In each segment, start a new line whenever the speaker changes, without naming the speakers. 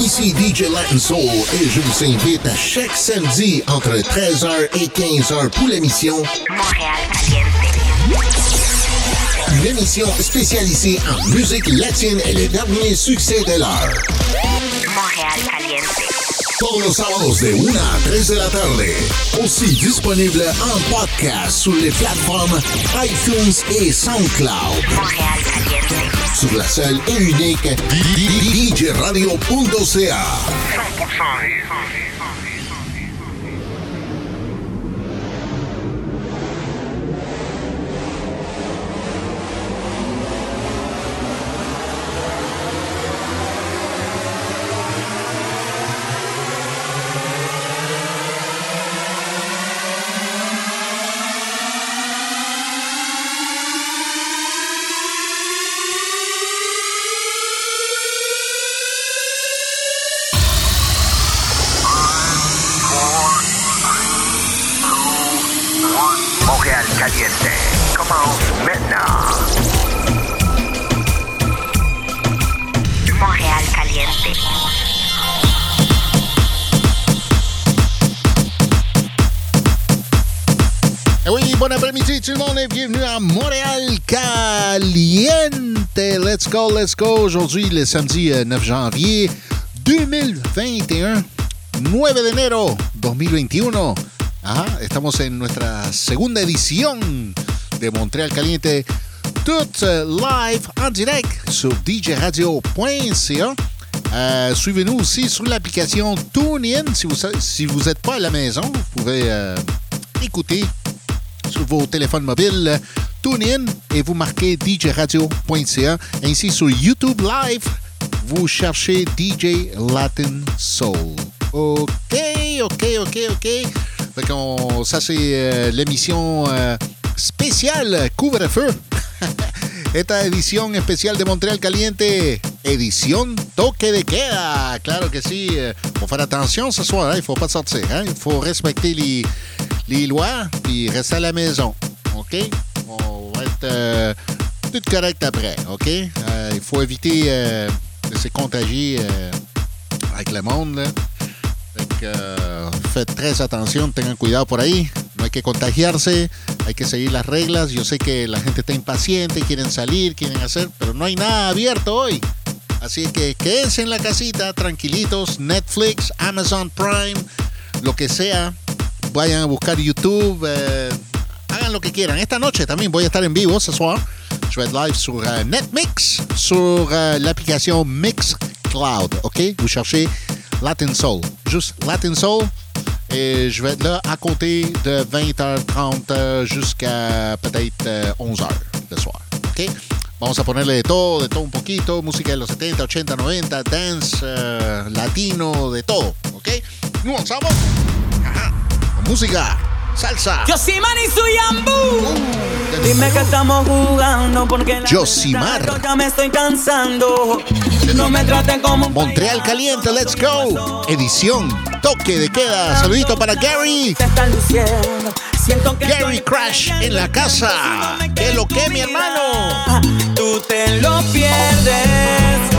Ici DJ Latin Soul et je vous invite à chaque samedi entre 13h et 15h pour l'émission
Montréal Caliente.
Une émission spécialisée en musique latine et les derniers succès de l'heure.
Montréal Caliente.
Todos los sábados de 1 a 3 de la tarde. Aussi disponible en podcast sur les plateformes iTunes et SoundCloud.
Montréal Caliente.
Sur la seule et unique DJRadio.ca.
100%
Let's go, let's go. Aujourd'hui, le samedi euh, 9 janvier 2021, 9 de enero 2021. Ajá, estamos en nuestra segunda edición de Montréal Caliente. Tout euh, live en direct sur djradio.ca. Euh, Suivez-nous aussi sur l'application TuneIn. Si vous n'êtes pas à la maison, vous pouvez euh, écouter sur vos téléphones mobiles, euh, TuneIn et vous marquez djradio.ca. Ainsi sur YouTube Live, vous cherchez DJ Latin Soul. OK, OK, OK, OK. Fait ça, c'est euh, l'émission euh, spéciale Couvre-feu. Esta edición especial de Montréal Caliente, edición toque de queda. Claro que sí. euh, faut faire attention ce soir, hein, il faut pas sortir. hein. Il faut respecter les, les lois puis rester à la maison. OK? On va être euh, tout correct après. OK? Euh, il faut éviter euh, de se contagier euh, avec le monde. là. Fait euh, faites très attention, tengan cuidado por ahí. No hay que contagiarse, hay que seguir las reglas. Yo sé que la gente está impaciente, quieren salir, quieren hacer, pero no hay nada abierto hoy. Así que quédense en la casita, tranquilitos. Netflix, Amazon Prime, lo que sea. Vayan a buscar YouTube. euh, hagan lo que quieran. Esta noche también voy a estar en vivo ce soir. Je vais être live sur euh, Netmix, sur euh, l'application Mixcloud. OK? Vous cherchez Latin Soul. Juste Latin Soul. Et je vais être là à compter de 20h30 euh, jusqu'à peut-être euh, 11h le soir. OK? Vamos a ponerle de todo, de todo un poquito. Música de los 70, 80, 90, dance, latino, de todo. ¿Ok? Nous, on s'en va. Ajá. Música, salsa.
Yosimar y su yambú. Dime que estamos jugando porque la
Yosimar.
ya me estoy cansando. No me traten como un
Montreal Caliente, let's go. Edición, toque de queda. Saludito para Gary.
que
Gary Crash en la casa. ¿Qué lo que, mi hermano?
Tú te lo pierdes.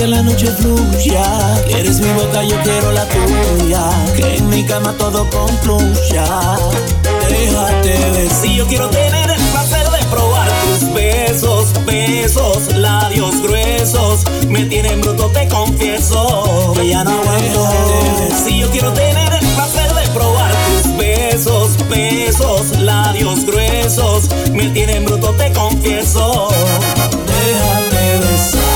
que la noche
fluya. Quieres mi boca, yo quiero la tuya. Que en mi cama todo concluya. Déjate ver. Si yo quiero tener el placer de probar tus besos, besos, labios gruesos. Me tienen bruto, te confieso. Que ya no aguanto. Si yo quiero tener el placer de probar tus besos, besos, labios gruesos. Me tienen bruto, te confieso. Déjate besar.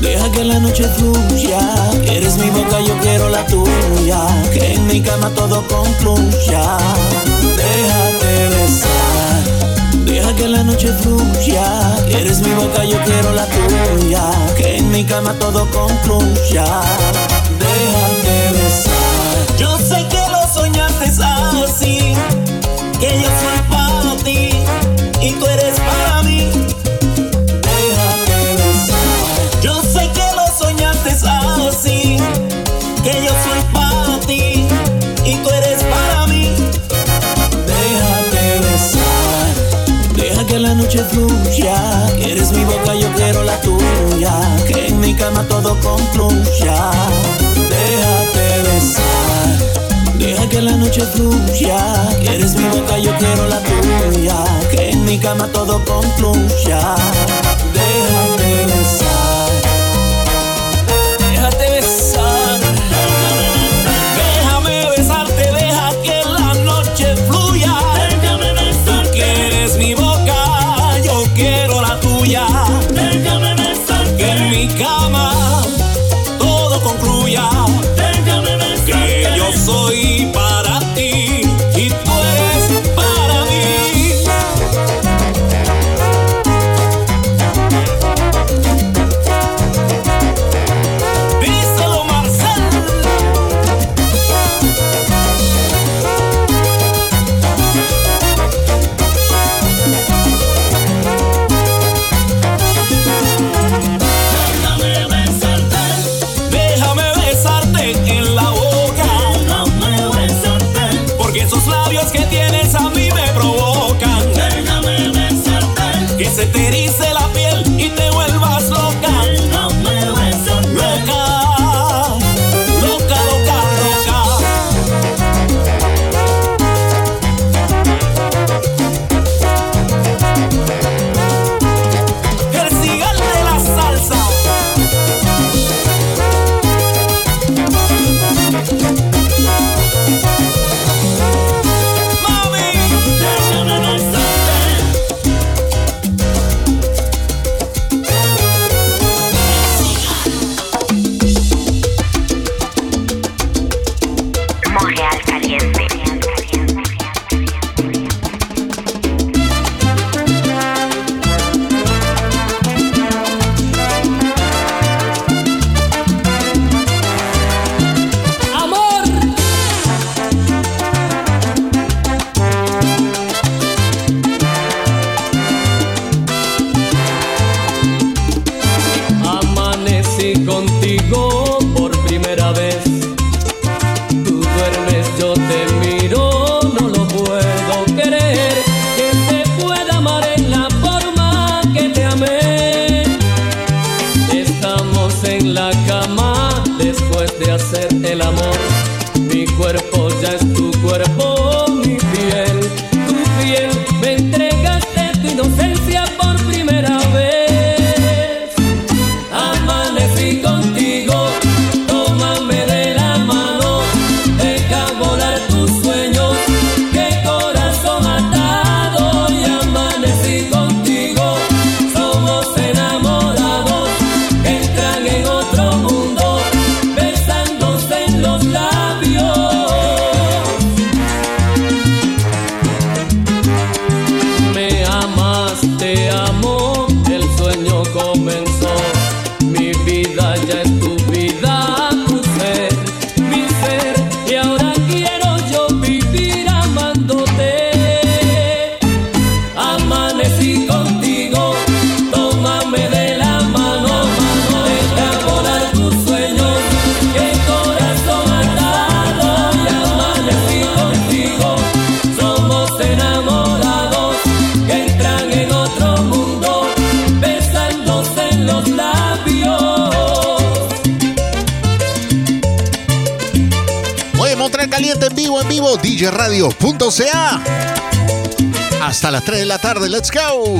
Deja que la noche fluya. Eres mi boca, yo quiero la tuya. Que en mi cama todo concluya. Déjate besar. Deja que la noche fluya. Eres mi boca, yo quiero la tuya. Que en mi cama todo concluya. Déjate besar. Yo sé que lo soñaste así. Que yo soy para ti. Y tú eres noche fluya. Quieres mi boca, yo quiero la tuya. Que en mi cama todo concluya. Déjate besar, deja que la noche fluya. Quieres mi boca, yo quiero la tuya. Que en mi cama todo concluya.
ya es tu cuerpo.
maldito sea. Hasta las 3 de la tarde, let's go.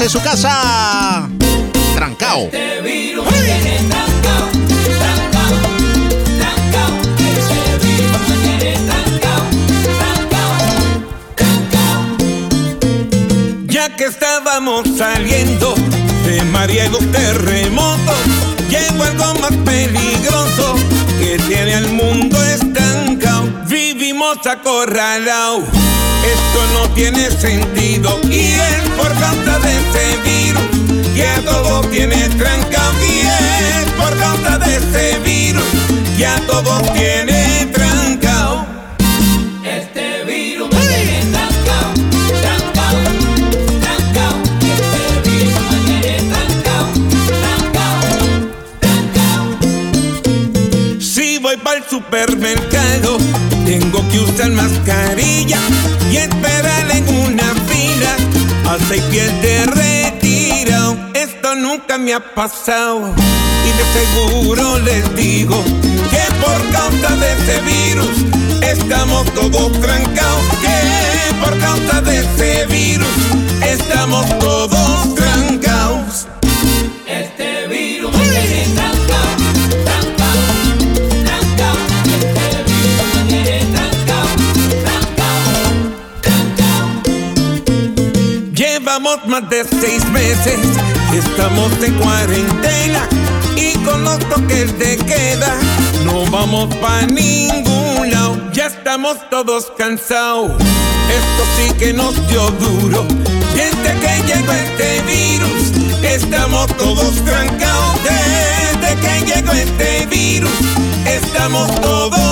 en su
casa. Trancao.
Trancao, trancao, trancao.
Ya que estábamos saliendo de María y terremotos, llegó algo más peligroso que tiene al mundo estancao. Vivimos acorralao tiene sentido y es por causa de ese virus que todo tiene tranca y es por causa de ese virus ya todo tiene hubiese retirado. Esto nunca me ha pasado. Y de seguro les digo que por causa de este virus estamos todos trancados. Que por causa de este virus estamos todos más de seis meses. Estamos de cuarentena y con los toques de queda no vamos para ningún lado. Ya estamos todos cansados. Esto sí que nos dio duro. Desde que llegó este virus, estamos todos trancados. Desde que llegó este virus, estamos todos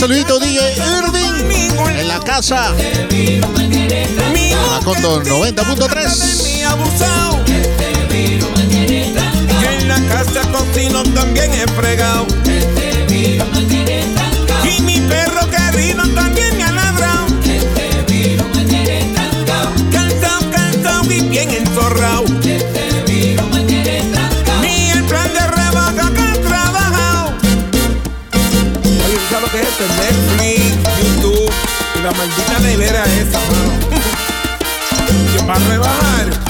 saludito DJ Irving en la casa.
Anacondo
90.3.
En la casa cocino también he fregado. la maldita nevera esa, mano. Que
para
rebajar.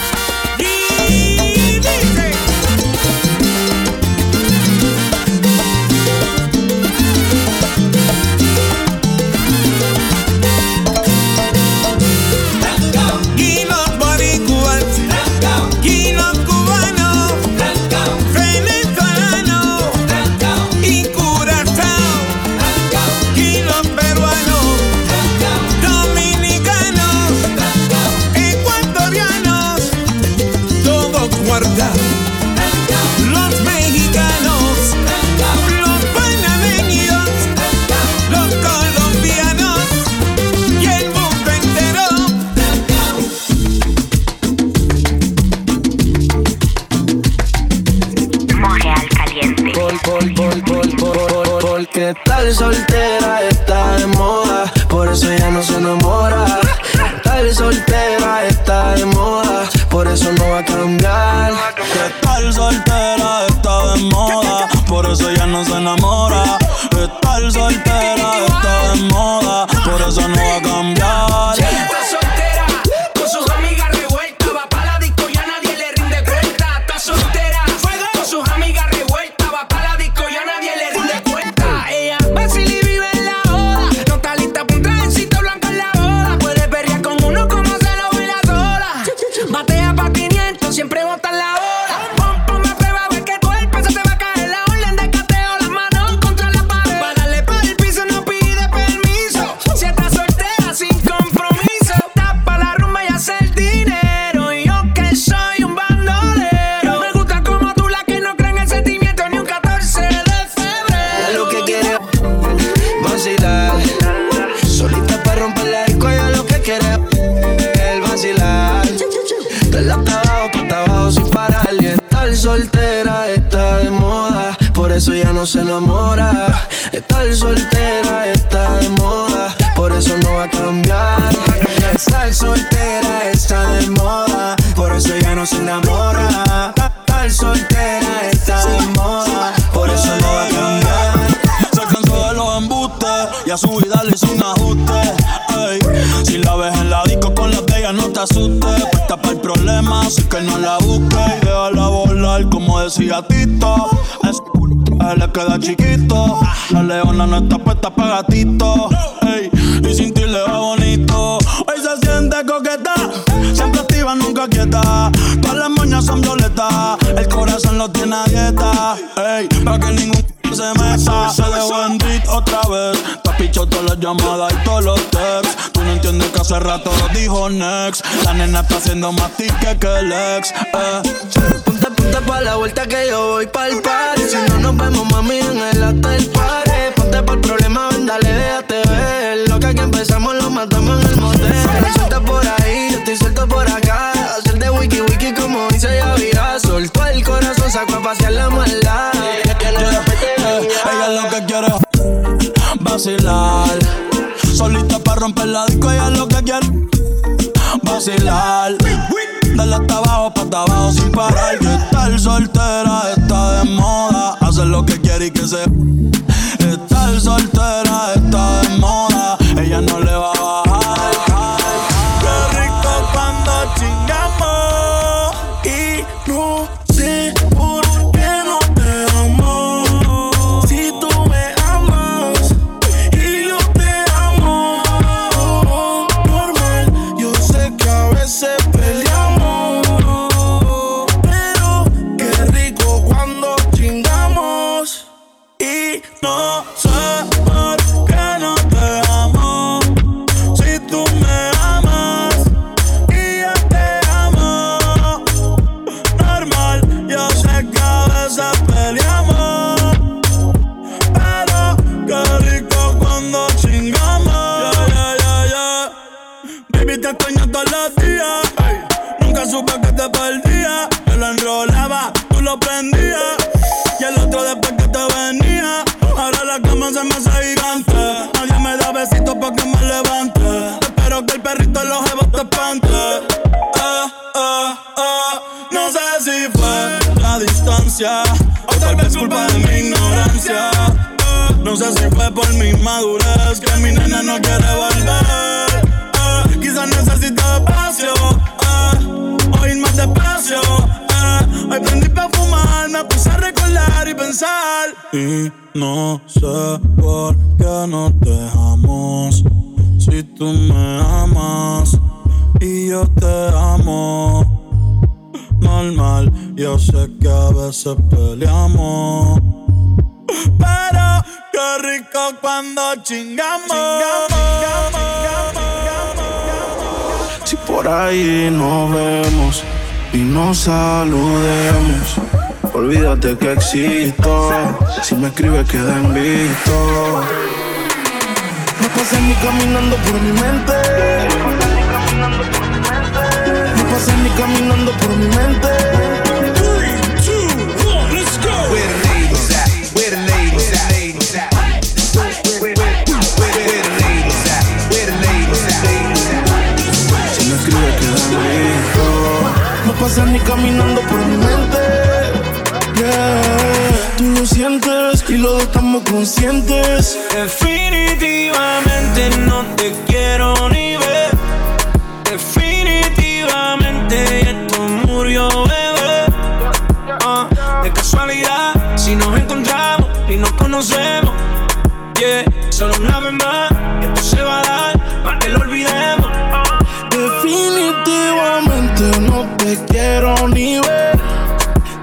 dieta. Todas las moñas son violetas. El corazón lo tiene a dieta. Ey, pa' que ningún se meta. Se dejó en beat otra vez. Te pichado todas las llamadas y todos los texts. Tú no entiendes que hace rato lo dijo next. La nena está haciendo más tique que el ex. Eh.
Punta, punta pa' la vuelta que yo voy pa'l party. Si no nos vemos, mami, en el hotel party. Ponte pa'l problema, Dale, déjate ver. Lo que empezamos lo matamos en el motel. Suelta por ahí, yo estoy suelto por acá. Hacer de wiki
wiki como dice Yavira. Soltó el corazón, sacó a pasear la maldad.
Eh, ella es lo que quiere vacilar. Solita para romper la disco, ella es lo que quiere vacilar. Dale hasta abajo, pa' hasta abajo sin parar. Que estar soltera está de moda. Hacer lo que quiere y que se Estar soltera está de moda. Cama se me hace gigante. Nadie me da besitos pa' que me levante. Espero que el perrito los jevos te espante. Ah, ah, ah. No sé si fue la distancia o tal vez culpa de mi ignorancia. No sé si fue por mi madurez que mi nena no quiere volver. Quizás necesita espacio, o ir más despacio. Hoy prendí pa' fumar, me puse y pensar. Y no sé por qué nos dejamos. Si tú me amas y yo te amo. Normal, yo sé que a veces peleamos. Pero qué rico cuando chingamos.
Si por ahí nos vemos y nos saludemos, olvídate que existo. Si me escribes, queda en visto. No pasas ni caminando por mi mente. No pasas ni caminando por mi mente.
The ladies at? Ladies at? Where, the ladies at? Where the ladies at?
Si me escribes, queda en visto. No pasas ni caminando por mi mente. Tú lo sientes y los estamos conscientes.
Definitivamente no te quiero ni ver. Definitivamente esto murió, bebé. Ah, de casualidad, si nos encontramos y nos conocemos. Yeah, solo una vez más, esto se va a dar para que lo olvidemos.
Definitivamente no te quiero ni ver.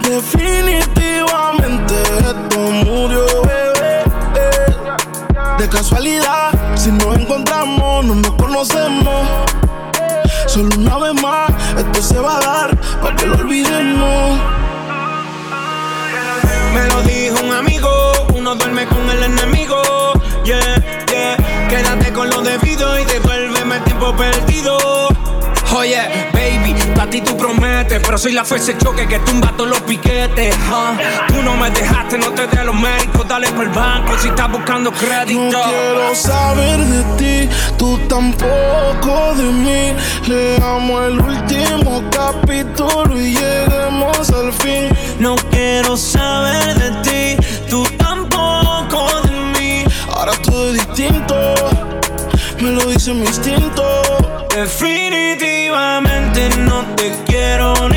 Definitivamente esto murió, De casualidad, si nos encontramos, no nos conocemos. Solo una vez más, esto se va a dar para que lo olvidemos.
Me lo dijo un amigo, uno duerme con el enemigo. Yeah, yeah. Quédate con lo debido y devuélveme el tiempo perdido. Oye, baby, a ti tú prometes, pero soy la fuerza de choque que tumba todos los piquetes. ah. Tú no me dejaste, no te dé los médicos, dale por el banco si estás buscando crédito.
No quiero saber de ti, tú tampoco de mí. Leamos el último capítulo y lleguemos al fin.
No quiero saber de ti, tú tampoco de mí.
Ahora todo es distinto, me lo dice mi instinto.
Definitivamente no te quiero ni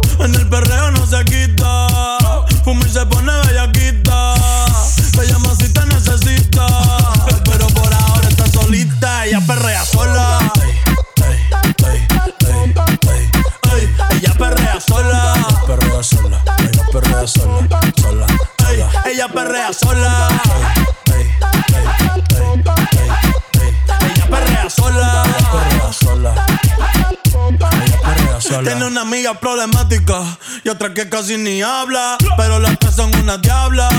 En el perreo no se quita. Fuma y se pone bellaquita. Se llama si te necesita. Pero por ahora está solita. Ella perrea sola. Ella perrea sola. Perrea sola. Ella perrea sola. Sola. Ella perrea sola. Ella perrea sola. Perrea sola. Tiene una amiga problemática y otra que casi ni habla. Pero las tres son una diabla.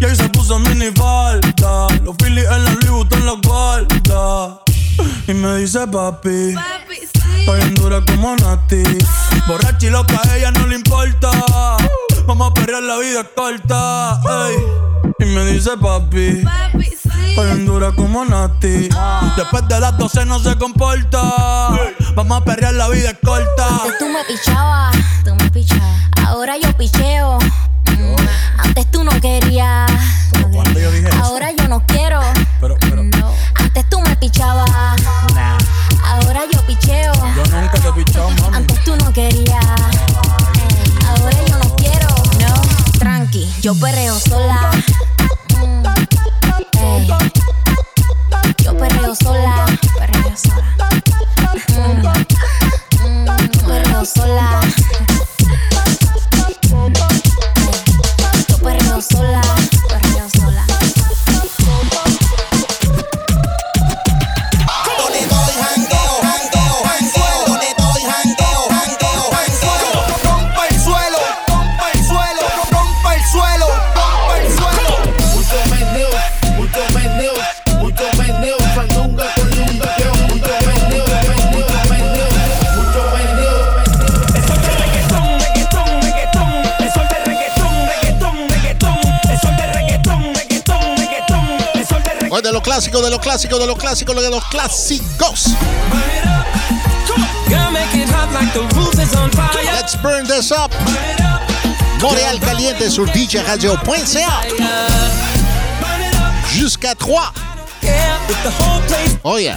Y ahí se puso mini falta. Los Phillies en la Louis Vuitton los guarda. Y me dice papi. Estoy en dura como Nati. Borracha y loca, a ella no le importa. Vamos a perrear, la vida es corta. ey. Y me dice papi. Estoy en dura como Nati. Después de las 12 no se comporta. Vamos a perrear, la vida es corta.
Antes tú me pichabas, tú me pichabas. Ahora yo picheo. Mm, Antes tú no querías. Ahora yo no quiero. No. Antes tú me pichabas. Ahora yo picheo.
Yo nunca te he pichado, mami.
Antes tú no querías. Tranqui, yo perreo sola. Mm, ey. Yo perreo sola. Perreo sola. Mm, mm, perreo sola. Yo perreo sola.
Los clásicos, de los clásicos, de los clásicos, de los clásicos. Let's burn this up. Montréal Caliente sur DJ Radio.ca. Jusqu'à 3.
Yeah, with the whole place.
Oh yeah.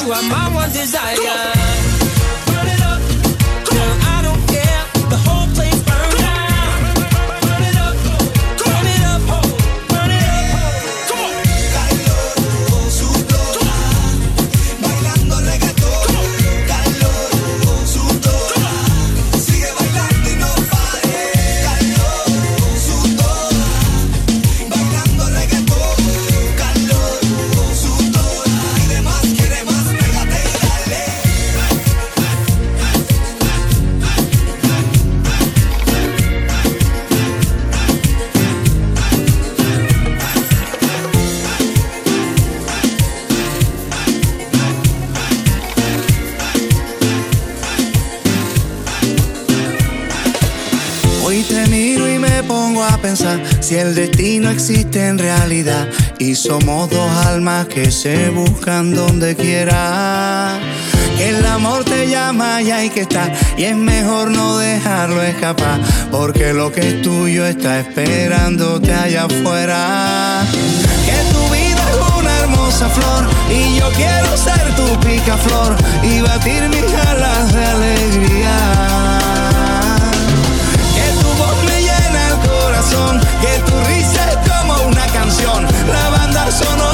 You are my one desire.
pensar si el destino existe en realidad y somos dos almas que se buscan donde quiera. Que el amor te llama y hay que estar y es mejor no dejarlo escapar porque lo que es tuyo está esperándote allá afuera. Que tu vida es una hermosa flor y yo quiero ser tu picaflor y batir mis alas de alegría. que tu risa es como una canción, la banda sonora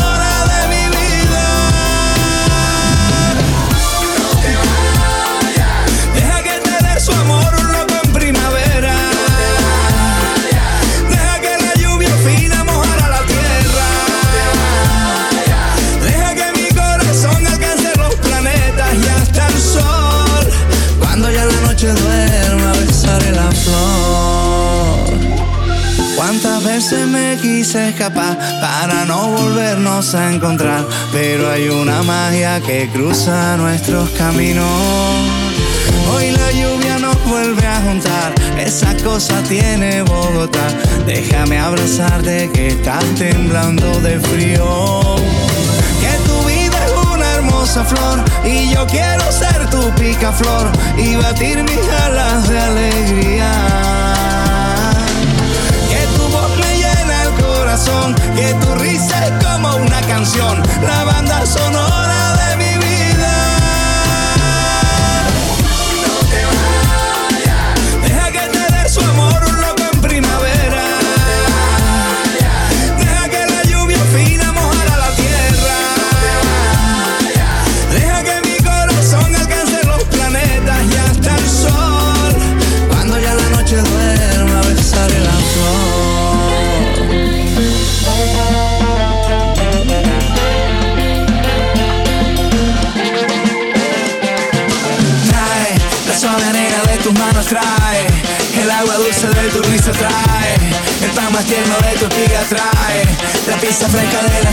se me quise escapar para no volvernos a encontrar. Pero hay una magia que cruza nuestros caminos. Hoy la lluvia nos vuelve a juntar, esa cosa tiene Bogotá. Déjame abrazarte que estás temblando de frío. Que tu vida es una hermosa flor y yo quiero ser tu picaflor y batir mis alas de alegría. canción. La pista franca de la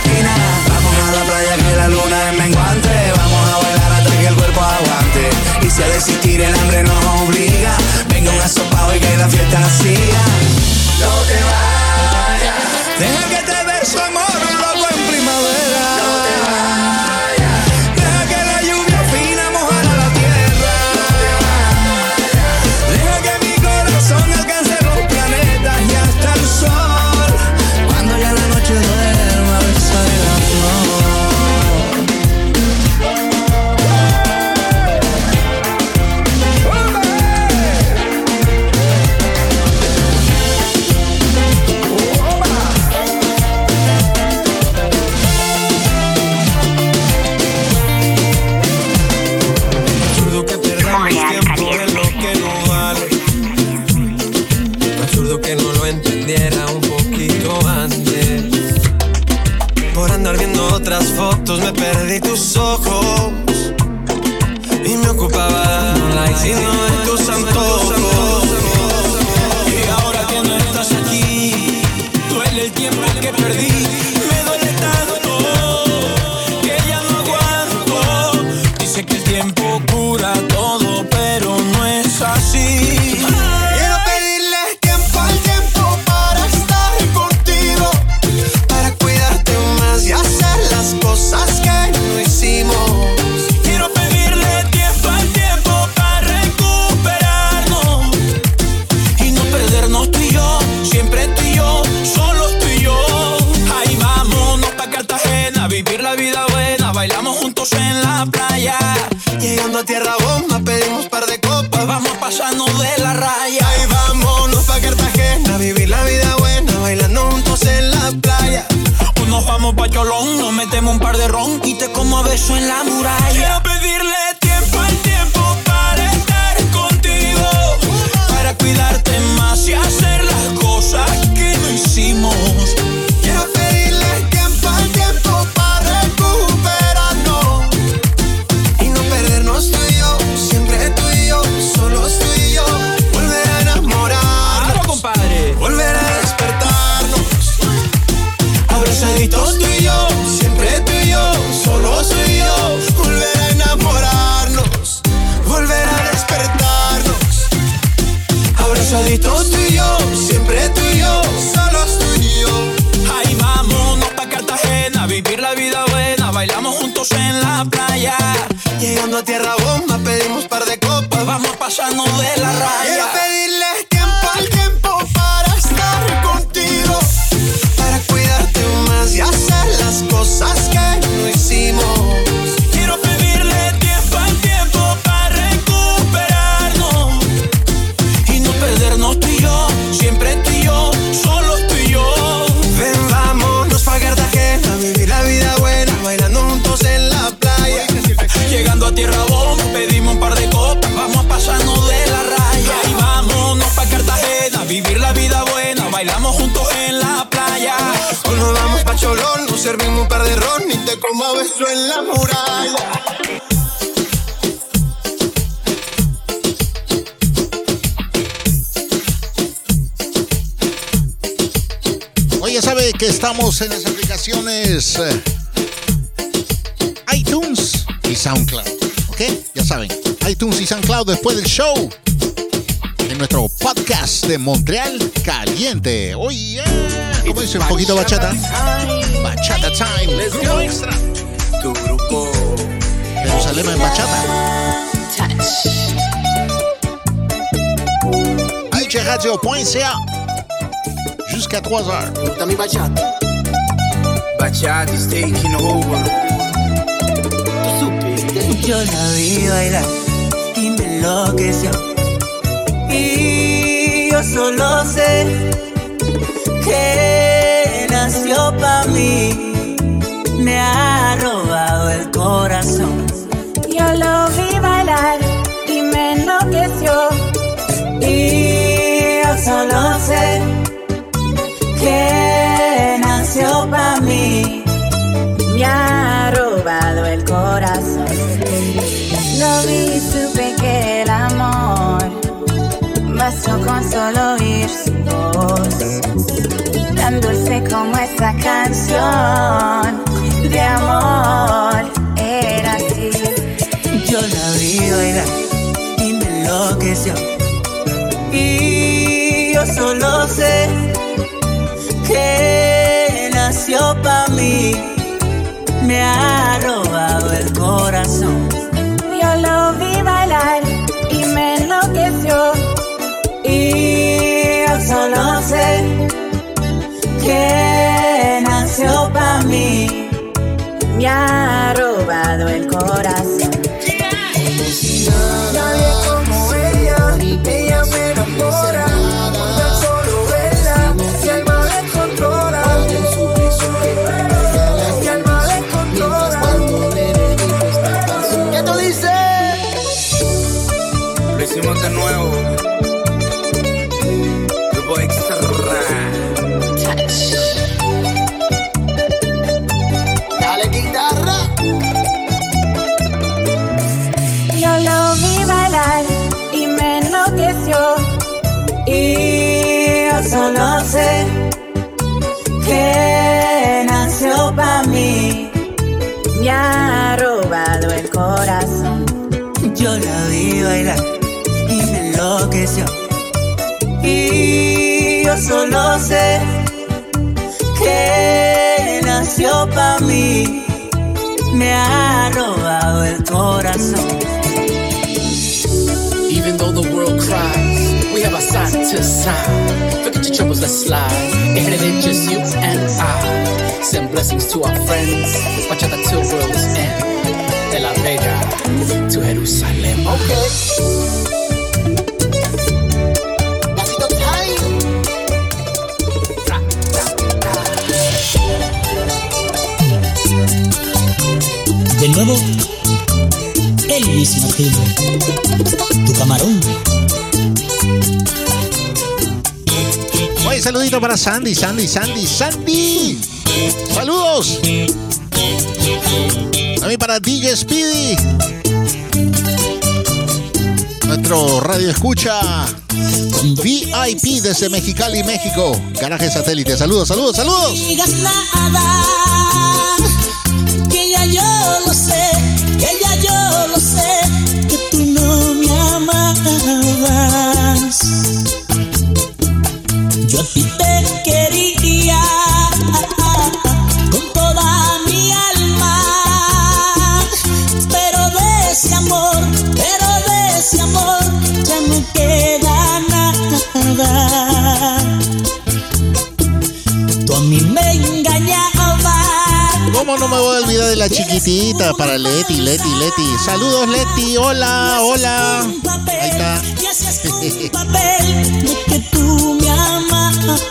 SoundCloud después del show. En nuestro podcast de Montreal Caliente. Oye, ¿cómo dice? Un poquito bachata. Bachata time. Grupo extra.
Tu grupo.
Jerusalén en bachata. Radio.ca jusqu'à 3 heures.
Gusta mi bachata. Bachata is taking over. Supiste.
Yo la vi bailar enloqueció. Y yo solo sé que nació para mí. Me ha robado el corazón.
Yo lo bastó con solo oír su voz. Tan dulce como esa canción de amor era así.
Yo la vi bailar y me enloqueció. Y yo solo sé que nació para mí. Me robado solo sé que nació para mí.
Me ha robado el corazón.
Even though the world cries, we have a sign to sign. Forget your troubles, let's slide. Of it, just you and I. Send blessings to our friends. Bachata till the world's end. De La Vega to Jerusalem.
Okay.
Nuevo, Elvis Martínez. Tu camarón.
Oye, saludito para Sandy, Sandy, Sandy, Sandy. Saludos. También para DJ Speedy. Nuestro radio escucha VIP desde Mexicali, México. Garaje satélite. Saludos, saludos, saludos. Chiquitita para Leti, Leti, Leti? Saludos, Leti. Hola, hola. Ahí está.
Papel de que tú me amabas.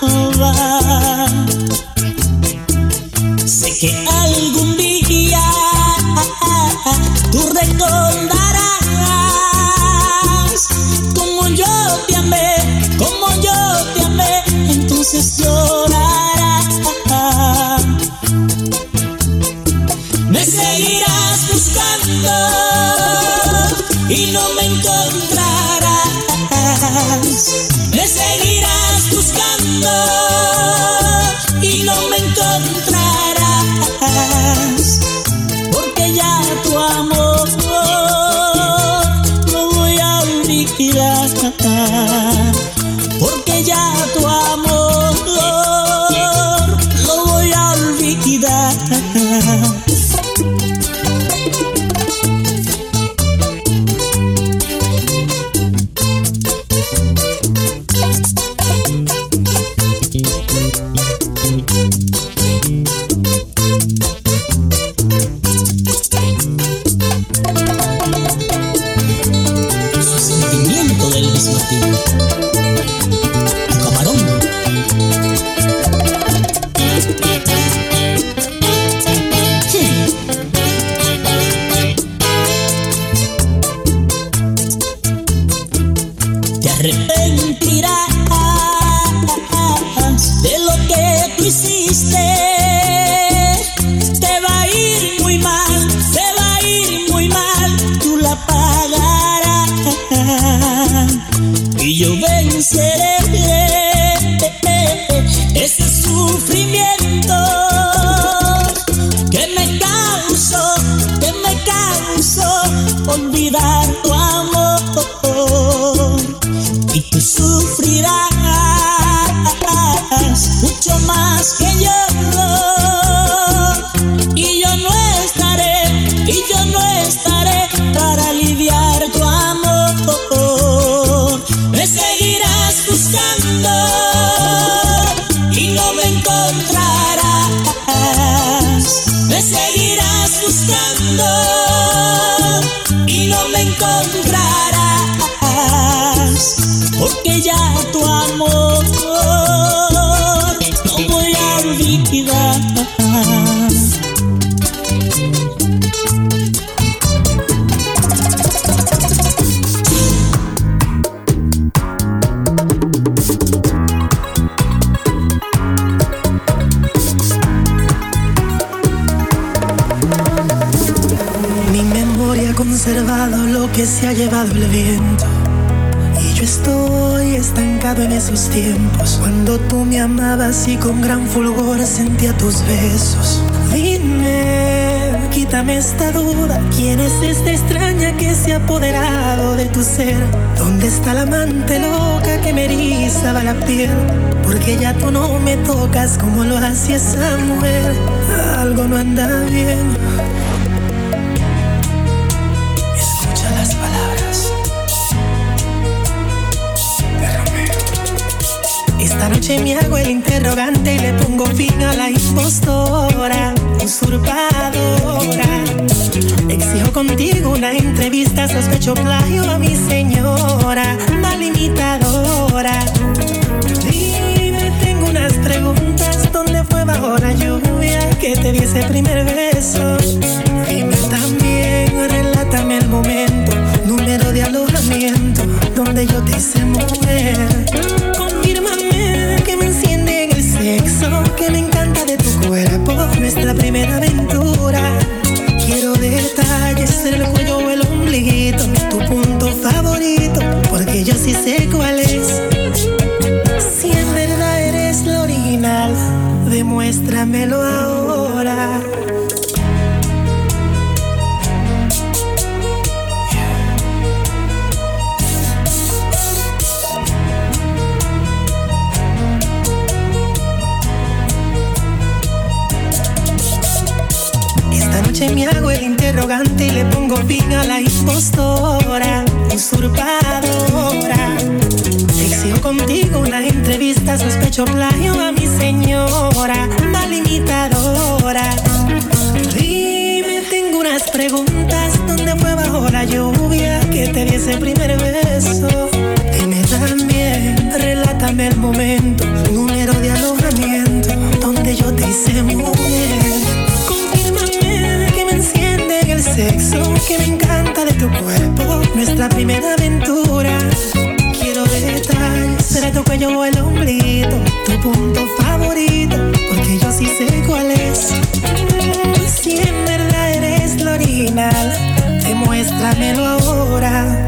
Llevado el viento. Y yo estoy estancado en esos tiempos. Cuando tú me amabas y con gran fulgor sentía tus besos. Dime, quítame esta duda. ¿Quién es esta extraña que se ha apoderado de tu ser? ¿Dónde está la amante loca que me erizaba la piel? Porque ya tú no me tocas como lo hacía esa mujer. Algo no anda bien. Me hago el interrogante y le pongo fin a la impostora, usurpadora. Exijo contigo una entrevista, sospecho plagio a mi señora, mal imitadora. Dime, tengo unas preguntas, ¿dónde fue bajo la lluvia que te di ese primer beso? Dime también, relátame el momento, número de alojamiento, donde yo te hice mujer. Demuéstramelo ahora. Esta noche me hago el interrogante y le pongo fin a la impostora, usurpadora. Exijo contigo una entrevista, sospecho plagio a mi señora, Dime, tengo unas preguntas, ¿dónde fue bajo la lluvia que te di ese primer beso? Dime también, relátame el momento, número de alojamiento, donde yo te hice mujer. Confírmame que me enciende en el sexo, que me encanta de tu cuerpo, nuestra primera aventura. Quiero detalles, será tu cuello o el omblito, tu punto favorito, porque yo sí sé cuál es. Si en verdad eres lo original, demuéstramelo ahora.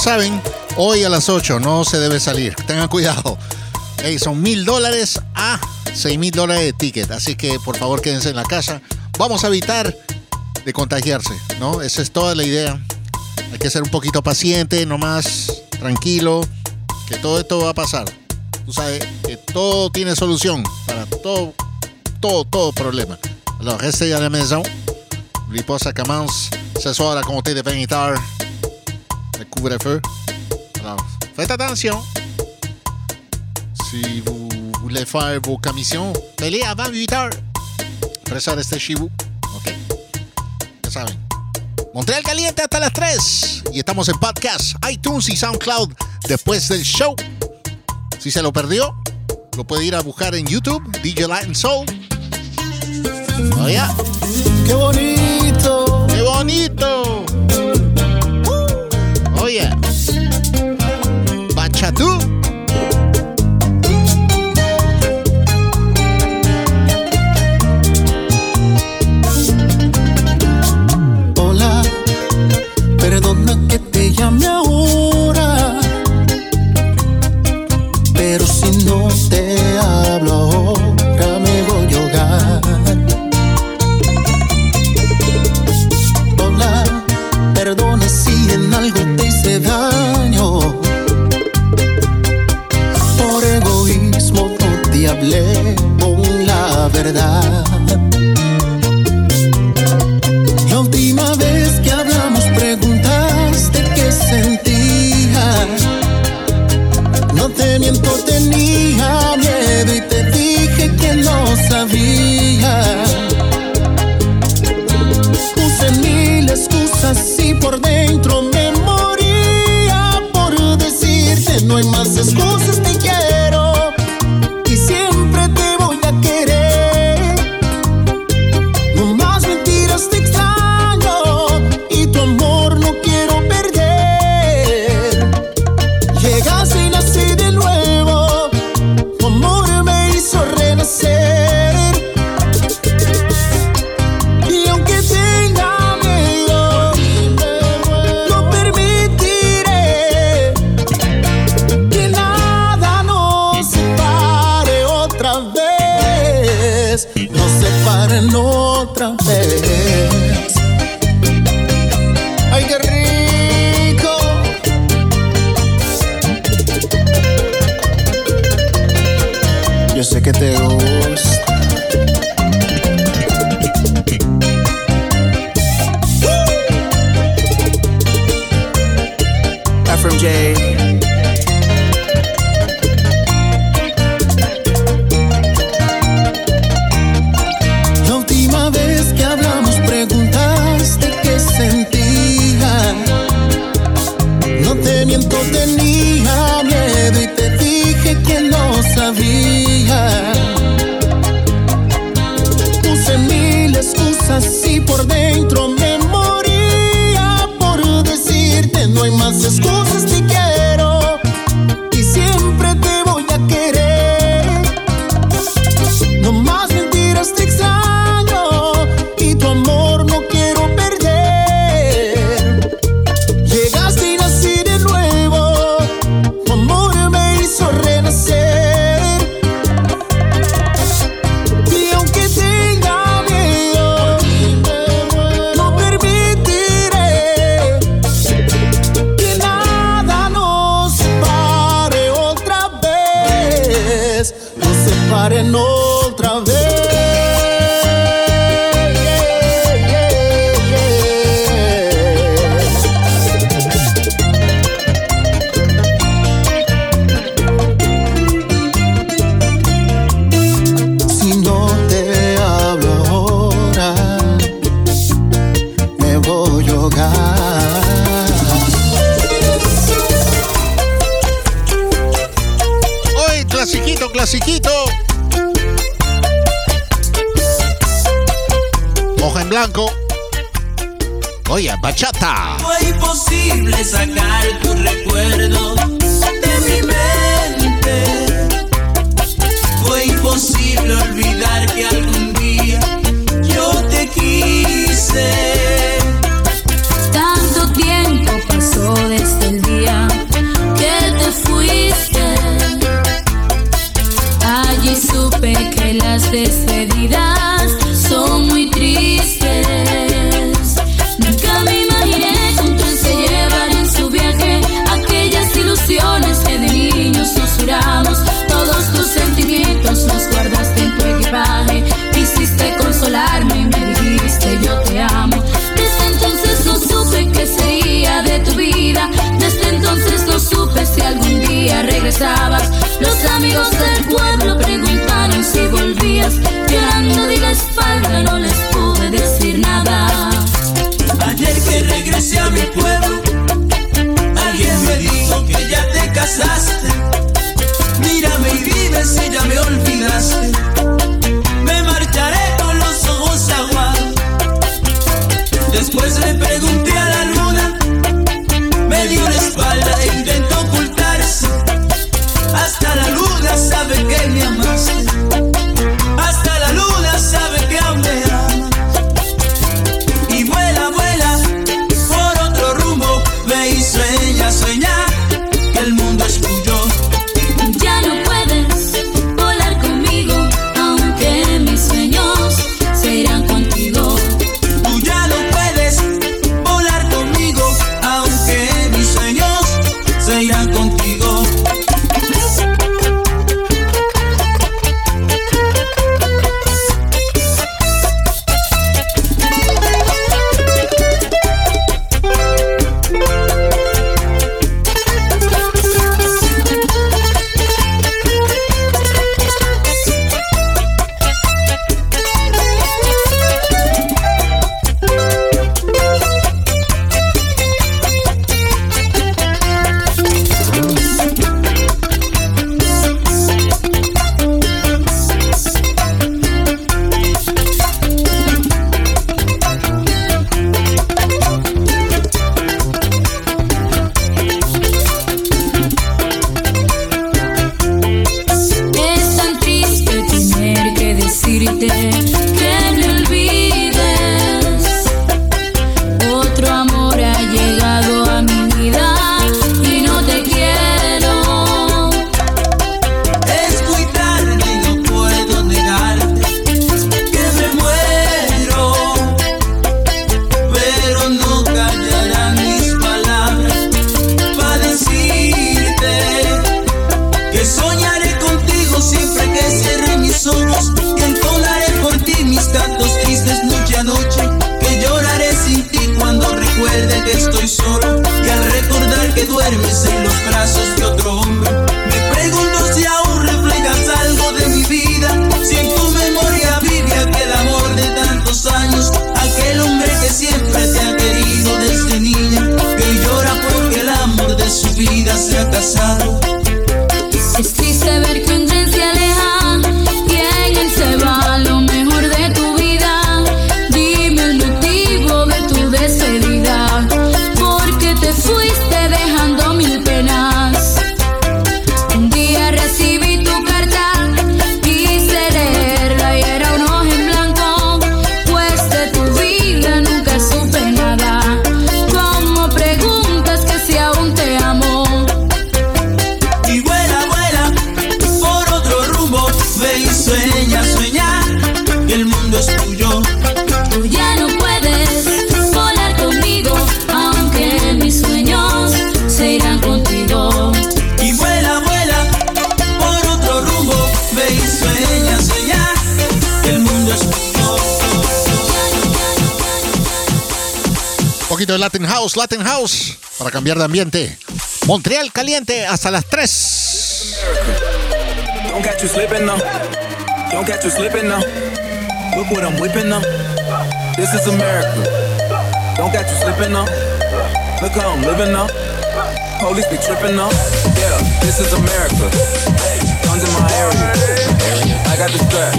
Saben, hoy a las 8 no se debe salir. Tengan cuidado. Ey, son mil dólares a seis mil dólares de ticket. Así que por favor quédense en la casa. Vamos a evitar de contagiarse, ¿no? Esa es toda la idea. Hay que ser un poquito paciente, nomás tranquilo, que todo esto va a pasar. Tú sabes que todo tiene solución para todo, todo, todo problème. Alors, restez à la maison. N'oubliez ça commence ce soir à compter de 20 heures. Le couvre-feu. Alors, faites attention. Si vous voulez faire vos commissions, faites-les avant 8 heures. Après ça, restez chez vous. OK? Ya saben. Montreal Caliente hasta las 3. Y estamos en podcast, iTunes y SoundCloud después del show. Si se lo perdió, lo puede ir a buscar en YouTube, DJ Latin Soul. Oh, yeah.
¡Qué bonito!
¡Qué bonito!
Tchadu. duermes en los brazos de otro
Latin House, para cambiar de ambiente. Montreal caliente hasta las 3.
Don't catch you slipping now. Don't catch you slipping now. Look what I'm whipping now. This is America. Don't catch you slipping now. Look how I'm living now. Police be tripping now. Yeah, this is America. My area. I got the strap.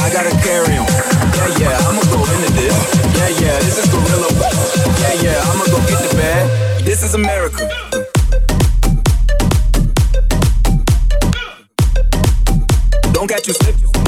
I gotta carry 'em. Yeah, yeah, I'ma go into this. Yeah, yeah, this is gorilla. Yeah, yeah, I'ma go get the bag. This is America. Don't catch you slipping.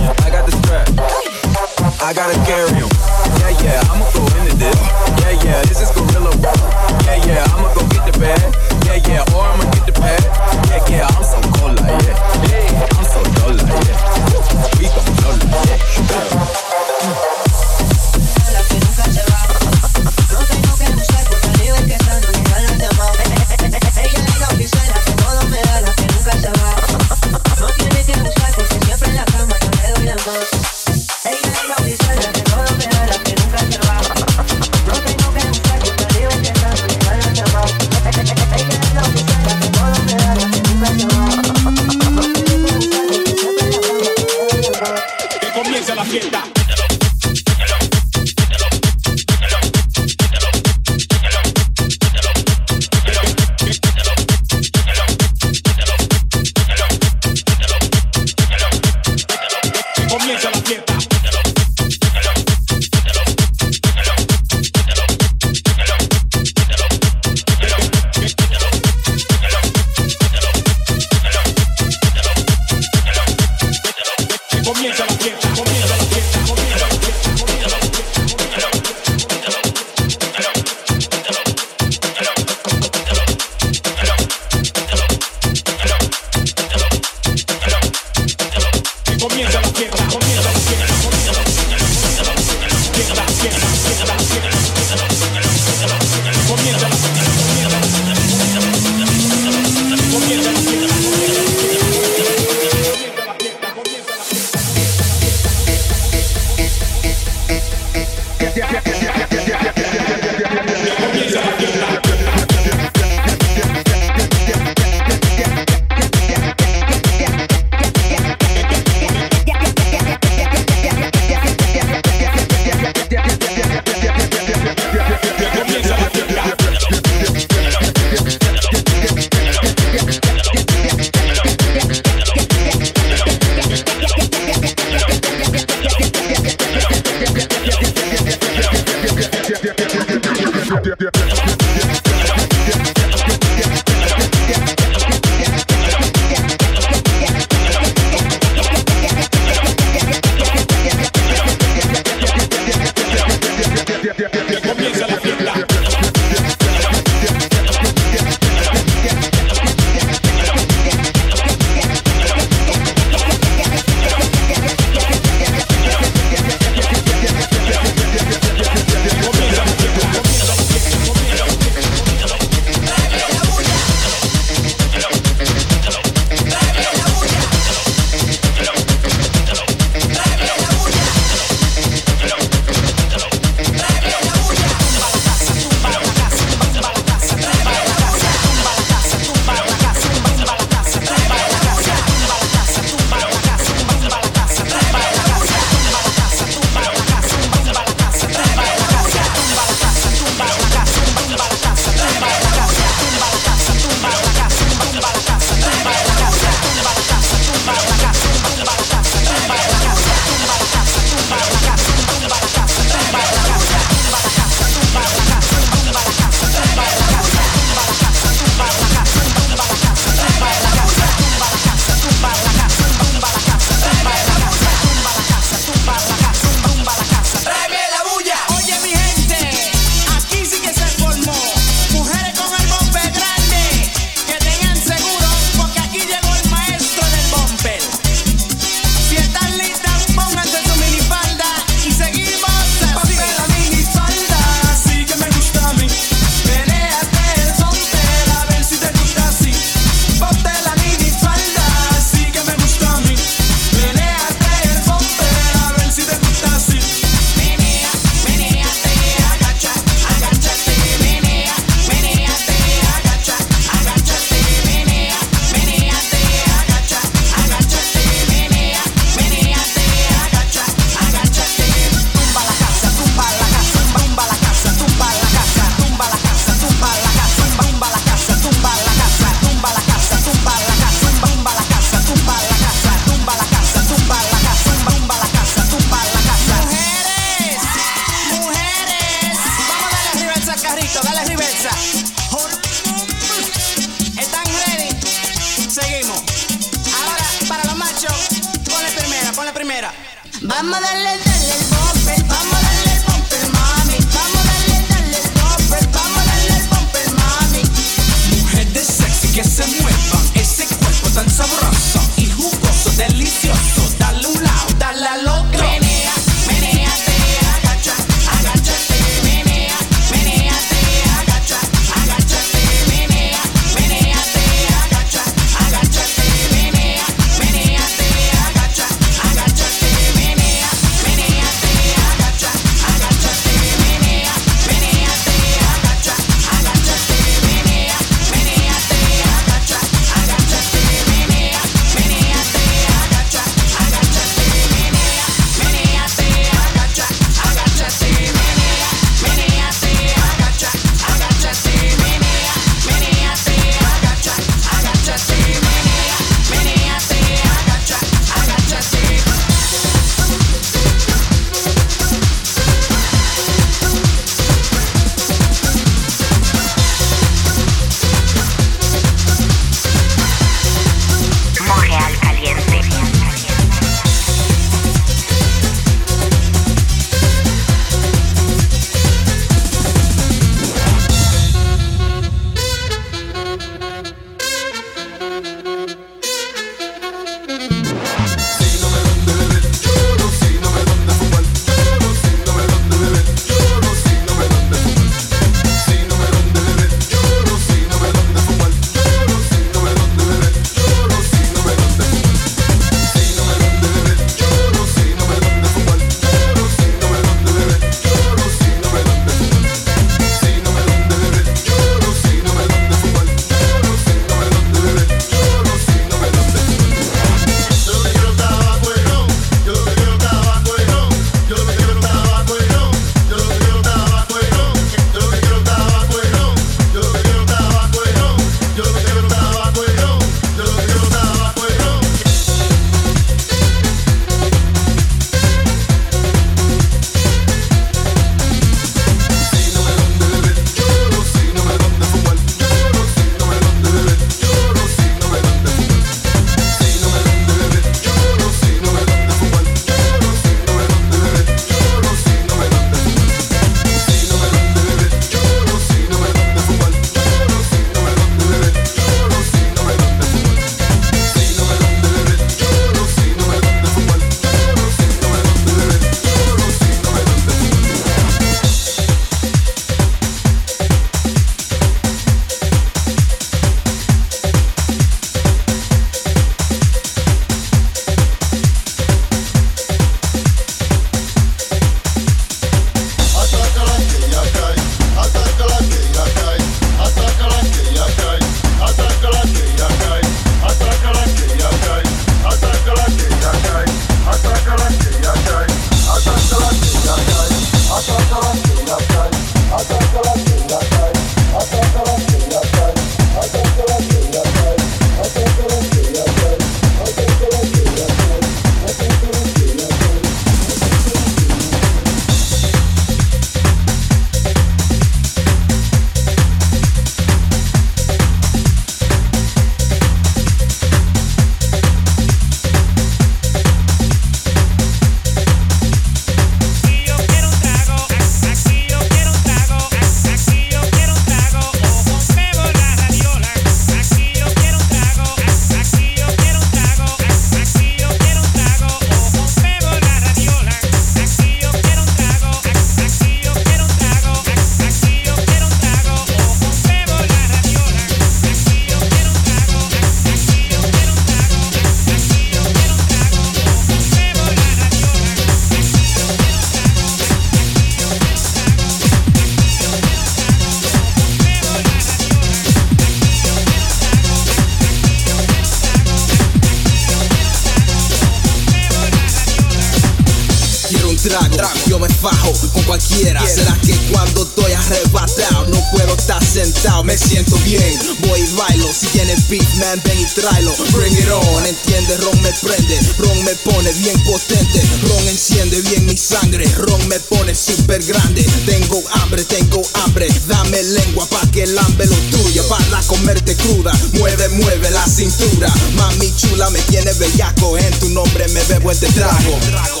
tráelo, bring it on, entiende, ron me prende, ron me pone bien potente, ron enciende bien mi sangre, ron me pone super grande, tengo hambre, tengo hambre, dame lengua pa' que el hambre lo tuya, para comerte cruda, mueve, mueve la cintura, mami chula me tiene bellaco, en tu nombre me bebo este trago.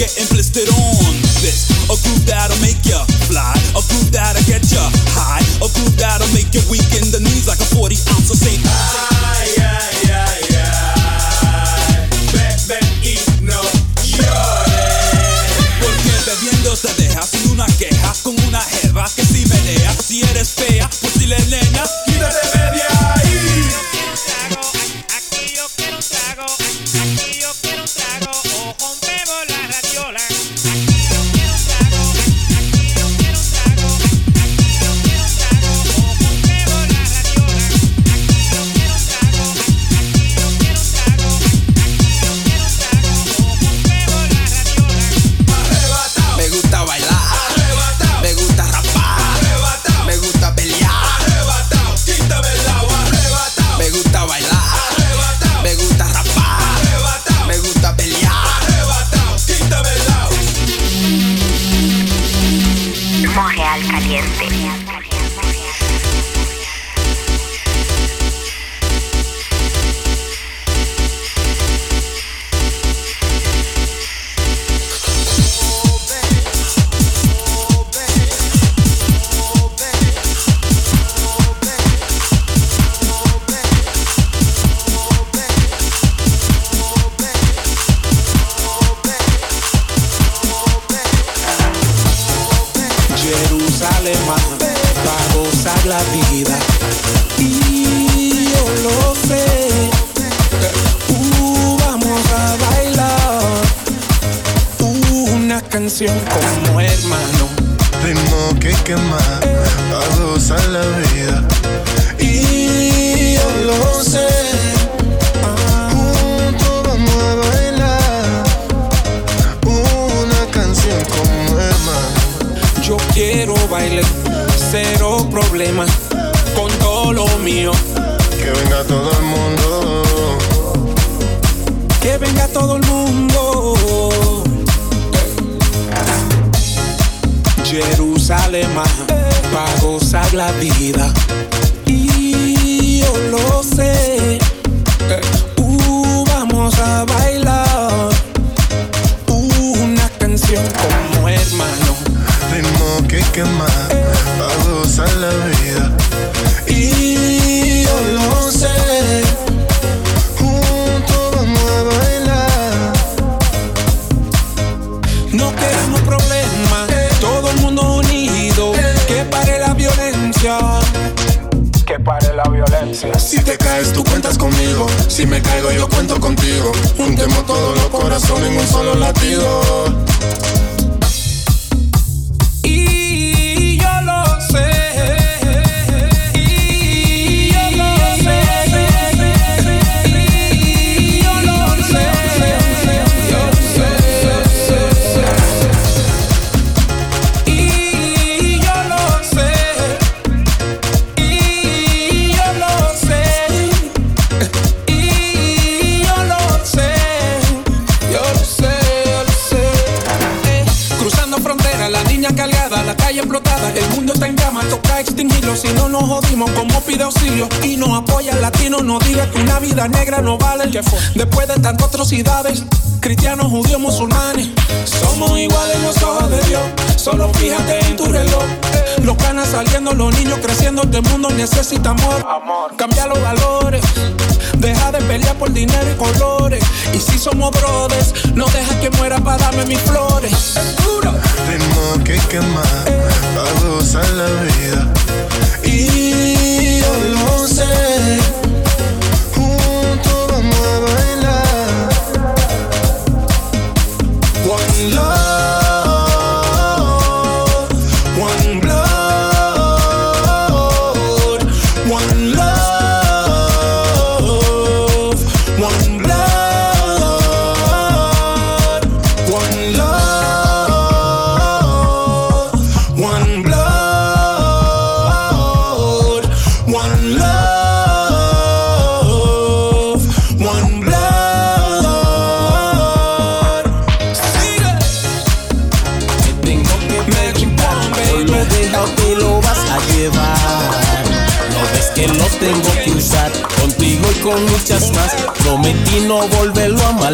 Getting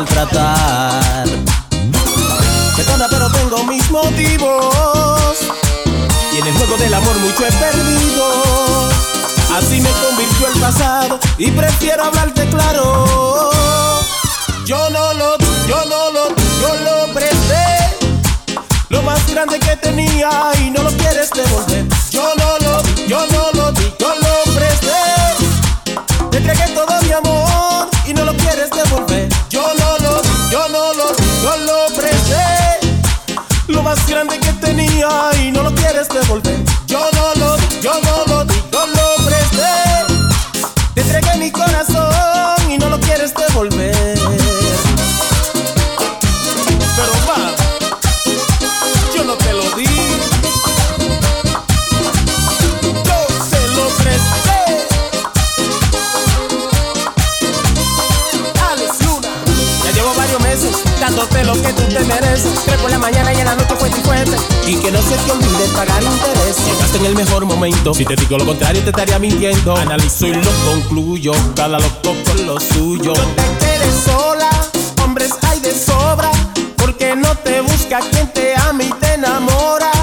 maltratar. Perdona, pero tengo mis motivos. Y en el juego del amor mucho he perdido. Así me convirtió el pasado y prefiero hablarte claro. Yo no lo, yo no lo, yo lo presté. Lo más grande que tenía y no lo quieres devolver. Yo no lo, yo no lo, yo lo presté. Te entregué todo mi amor. quieres volver. estrés. Tres por la mañana y en la noche fuerte y fuerte. Y que no se te olvide pagar interés. Llegaste en el mejor momento. Si te digo lo contrario, te estaría mintiendo. Analizo y lo concluyo. Cada loco con lo suyo. No te quedes sola, hombres hay de sobra. Porque no te busca quien te ama y te enamora.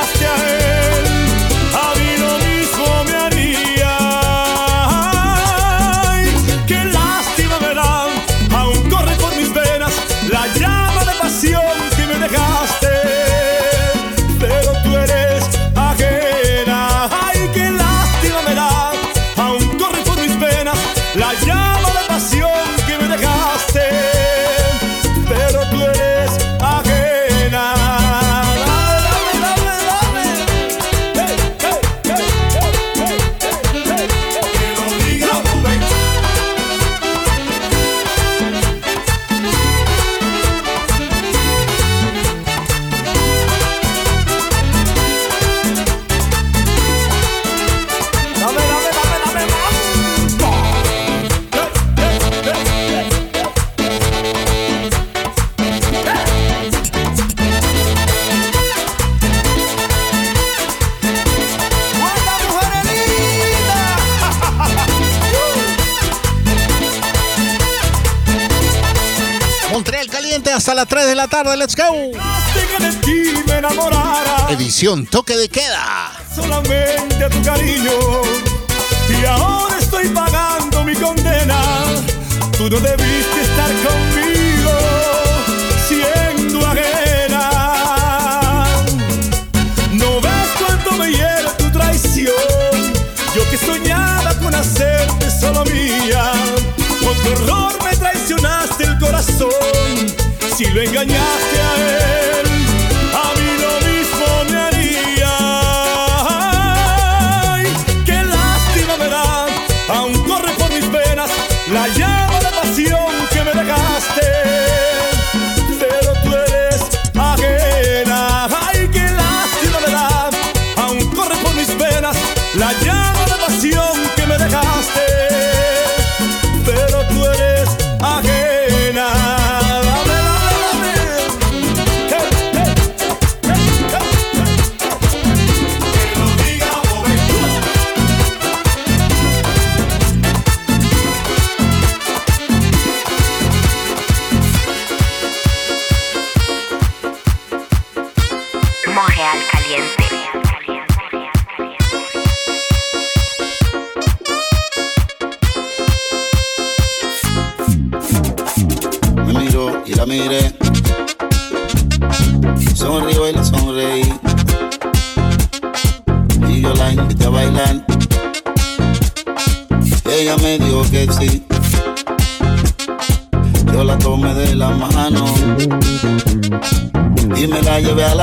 after las
3 de la tarde. Let's go. Edición Toque de Queda.
Solamente a tu cariño. Y ahora estoy pagando mi condena. Tú no debiste estar conmigo siendo ajena. No ves cuánto me hiere tu traición. Yo que soñaba con hacerte solo mía. Con tu horror me traicionaste el corazón si lo engañaste a él.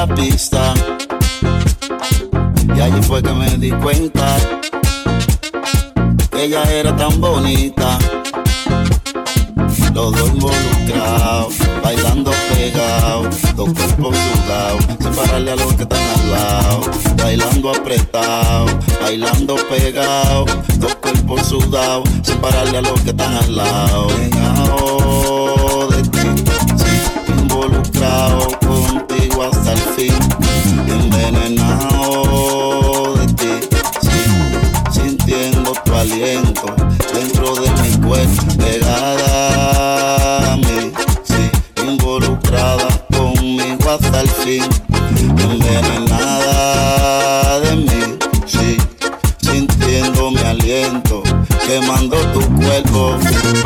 pista. Y allí fue que me di cuenta que ella era tan bonita. Los dos involucrados, bailando pegados, dos cuerpos sudados, separarle a los que están al lado. Bailando apretado, bailando pegado, dos cuerpos sudados, separarle a los que están al lado.
go.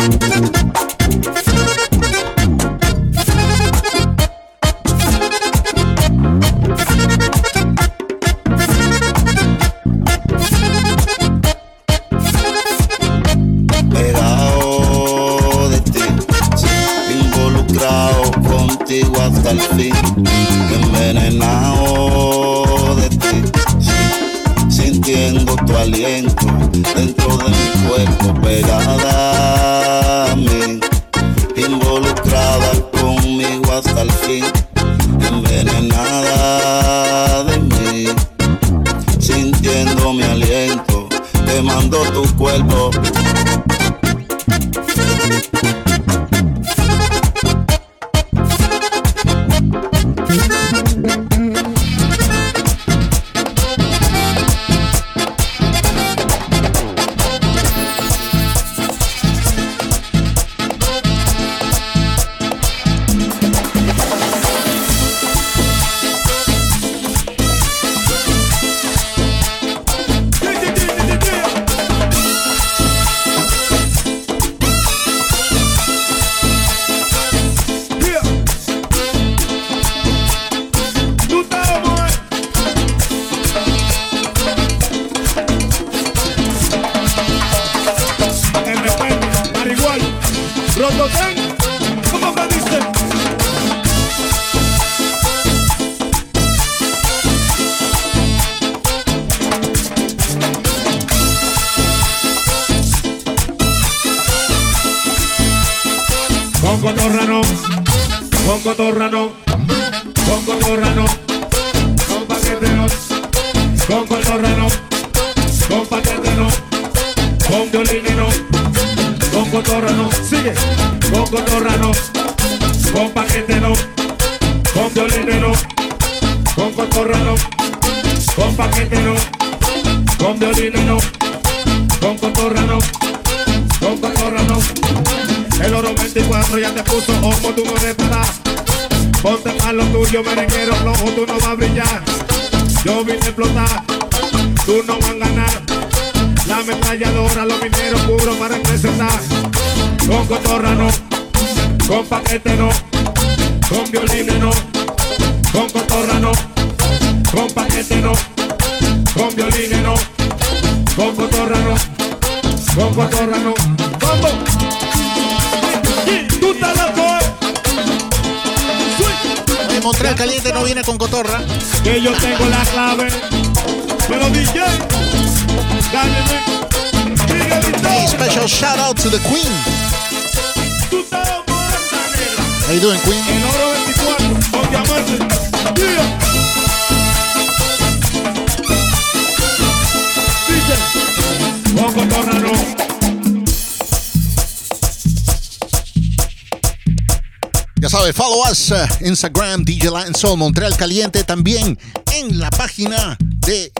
Instagram, DJ Latin Soul, Montreal Caliente, también en la página de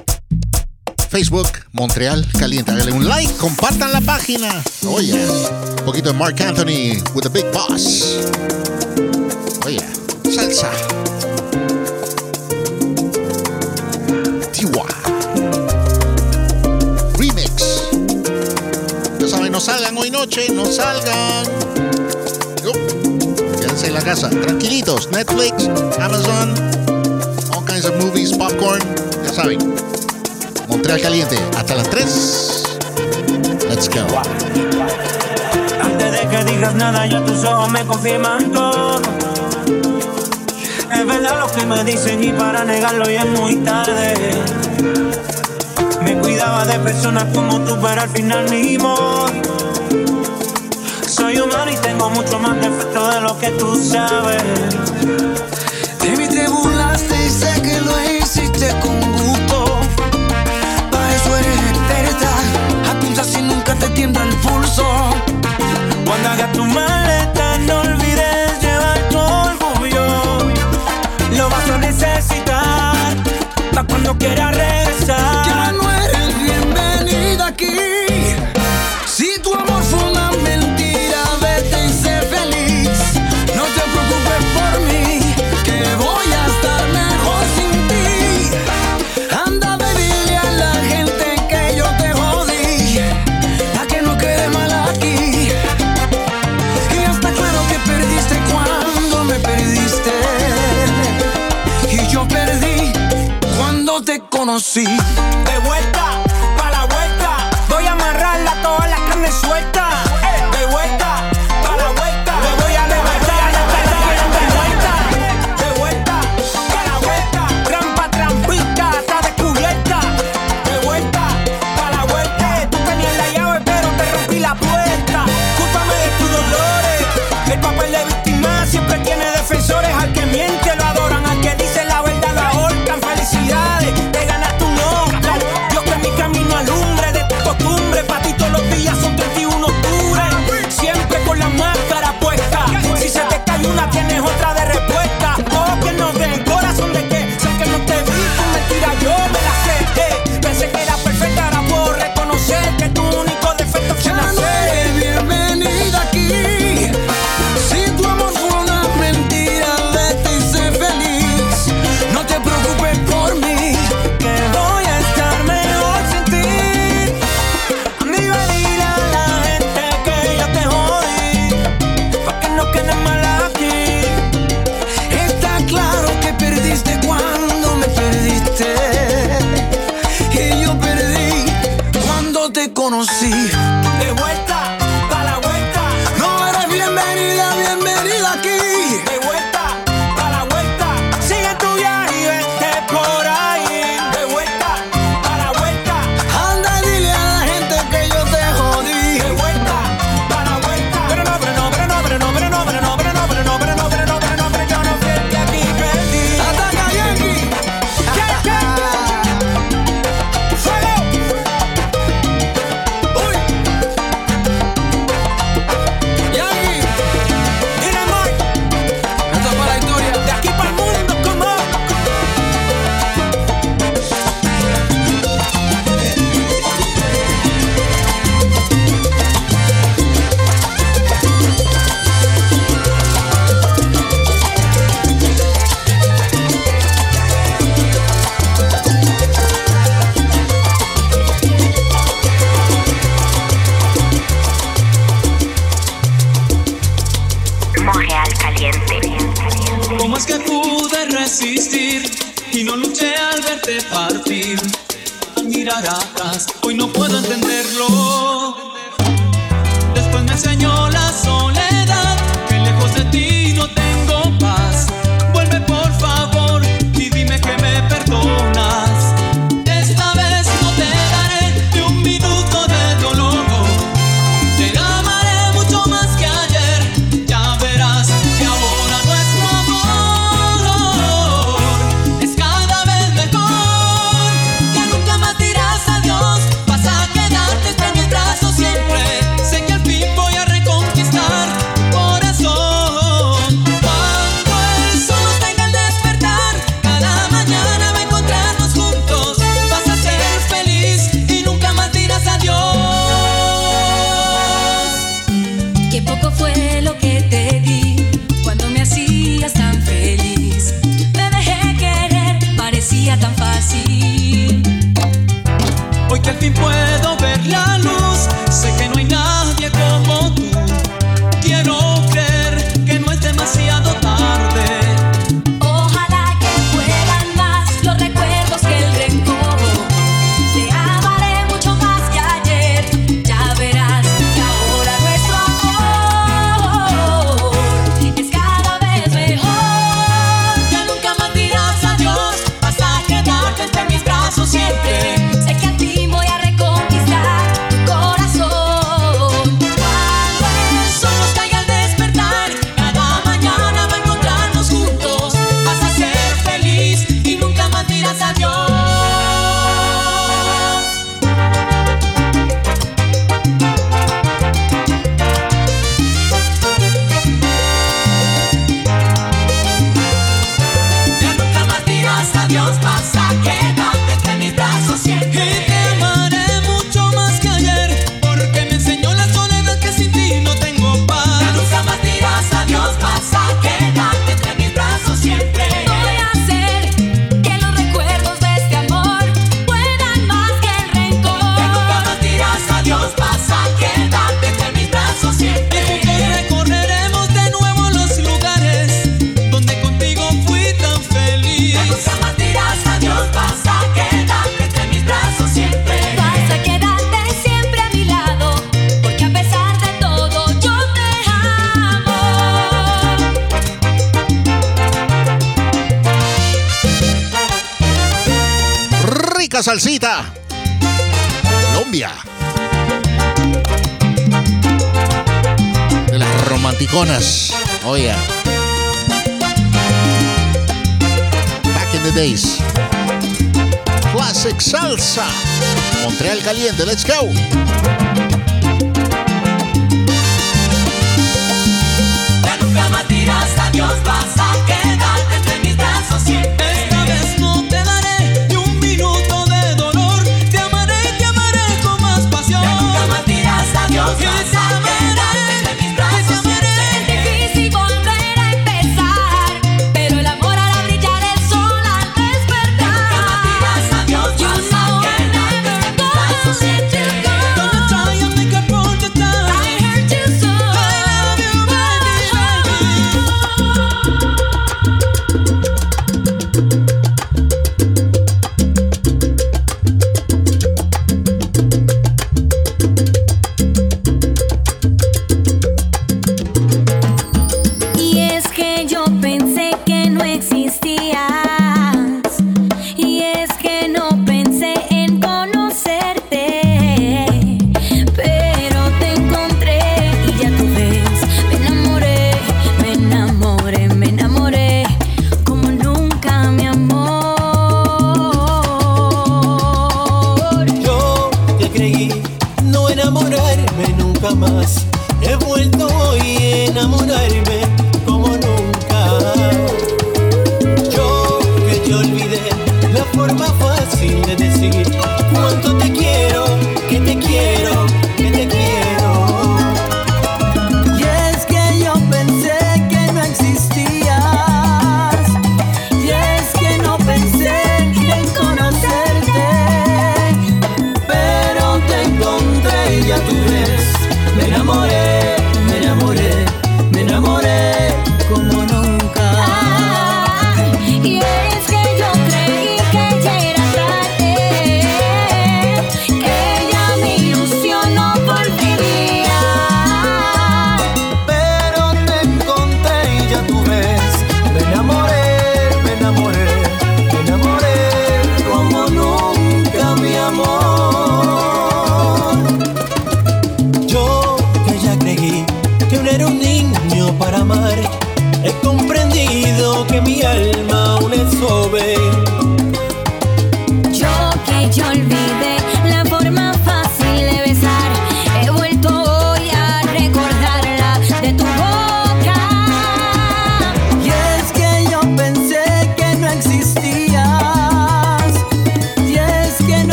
Facebook, Montreal Caliente. Hágale un like, compartan la página. Oye, un poquito de Mark Anthony with the Big Boss. Oye, salsa. Tiwa. Remix. Ya saben, no salgan hoy noche, no salgan. En la casa, tranquilitos. Netflix, Amazon, all kinds of movies, popcorn. Ya saben. Montreal Caliente, hasta las 3. Let's go.
Antes de que digas nada, ya tus ojos me confirman todo. Es verdad lo que me dicen y para negarlo ya es muy tarde. Me cuidaba de personas como tú, pero al final ni modo. Y tengo mucho más defectos de lo que tú sabes.
De mí te burlaste y sé que lo hiciste con gusto. Para eso eres experta. Apunta si nunca te tiembla el pulso.
Cuando hagas tu maleta, no olvides llevar tu orgullo. Lo vas a necesitar para cuando quieras regresar.
Te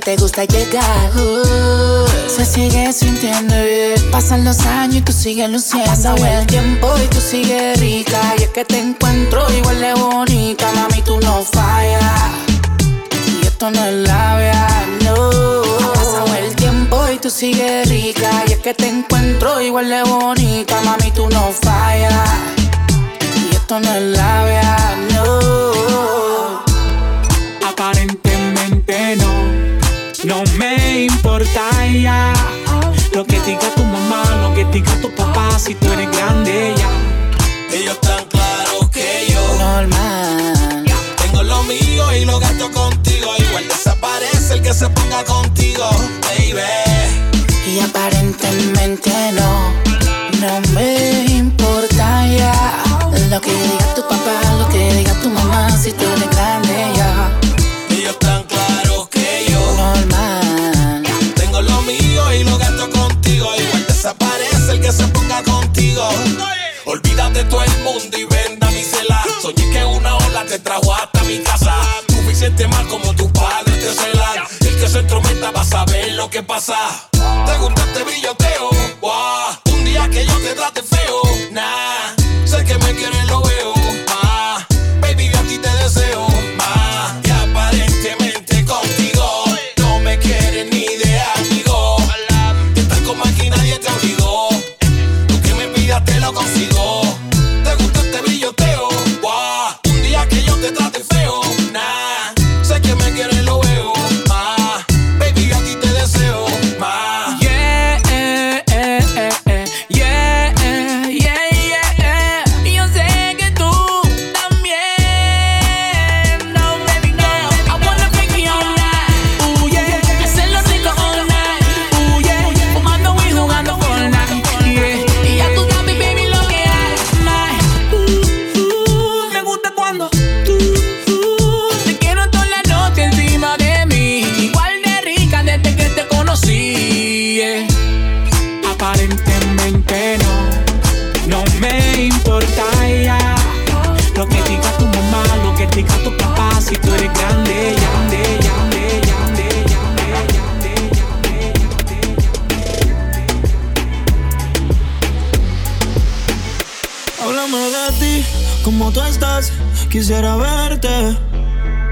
te
gusta llegar. Uh, se sigue sintiendo bien. Pasan los años y tú sigues luciendo. Pasa el tiempo y tú sigues rica. Y es que te encuentro igual de bonita. Mami, tú no fallas. Y esto no es labia, no. Pasado el tiempo y tú sigues rica. Y es que te encuentro igual de bonita. Mami, tú no fallas. Y esto no es labia, no.
Aparentemente no no me importa ya lo que diga tu mamá, lo que diga tu papá, si tú eres grande ya.
Ellos están claros que yo.
Normal.
Tengo lo mío y lo gasto contigo. Igual desaparece el que se ponga contigo, baby.
Y aparentemente no, no me importa ya. Lo que diga tu papá, lo que diga tu mamá, si tú eres grande ya.
que se ponga contigo. Olvídate todo el mundo y venda mi cela. Soñé que una ola te trajo hasta mi casa. Tú me hiciste mal como tu padre te cela. El que se entrometa va a saber lo que pasa.
Quisiera verte.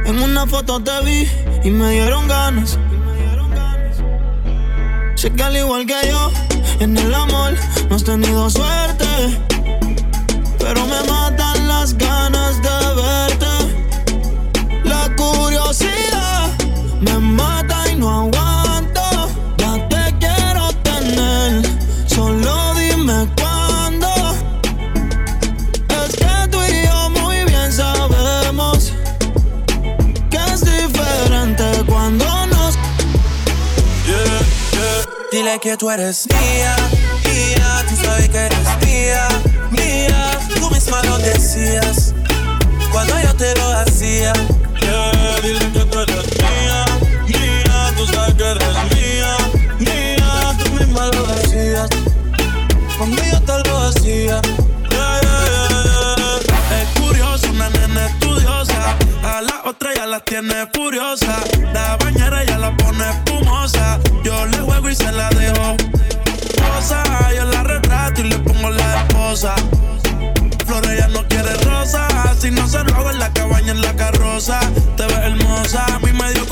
En una foto te vi y me dieron ganas. Sé que al igual que yo, en el amor no has tenido suerte. Pero me matan las ganas de
Dile que tú eres mía, mía, tú sabes que eres mía, mía. Tú misma lo decías cuando yo te lo hacía.
Yeah, dile que tú eres mía, mía, tú sabes que eres mía, mía,
tú misma lo decías cuando yo te lo hacía.
Yeah, yeah. Es curioso, una nena estudiosa, a la otra ya la tiene furiosa, la bañera ya la pone espumosa, se la dejo. Rosa, yo la retrato y le pongo la esposa. Flores ya no quiere rosa. Si no se roba en la cabaña, en la carroza. Te ves hermosa. A mí me dio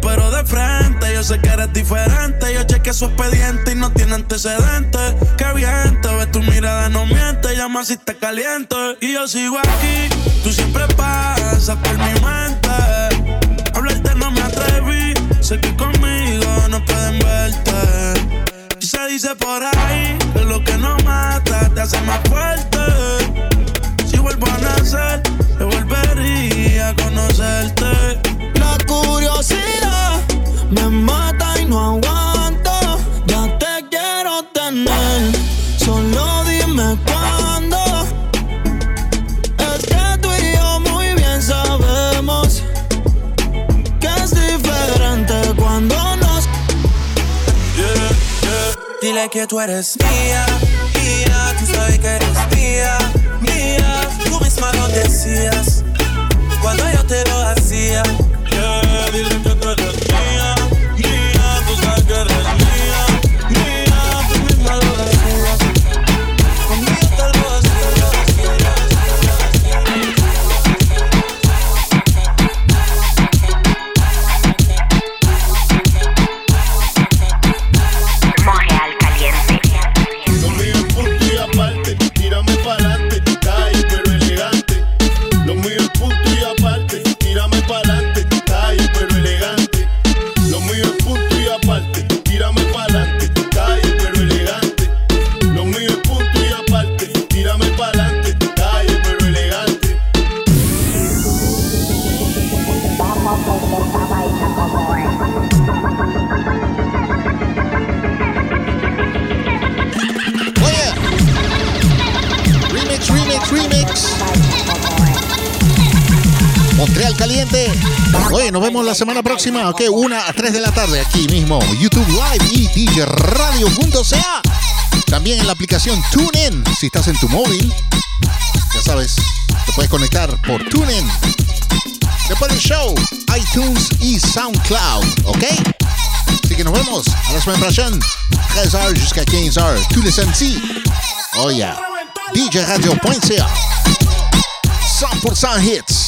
pero de frente. Yo sé que eres diferente. Yo chequeé su expediente y no tiene antecedentes. Qué bien, te ves tu mirada, no miente. Llama si te caliente. Y yo sigo aquí. Tú siempre pasas por mi mente. Dice por ahí Que
tú
eres mía, mía, tú sabes que eres mía, mía. Tú misma lo decías cuando yo te lo hacía.
La semana próxima, ok, una a 3 de la tarde aquí mismo, YouTube Live y DJ Radio.ca. También en la aplicación TuneIn, si estás en tu móvil, ya sabes, te puedes conectar por TuneIn. Después del show, iTunes y SoundCloud, ok? Así que nos vemos à la prochaine, 13h jusqu'à 15h, tous les samedis. Oh yeah, DJRadio.ca. 100% hits.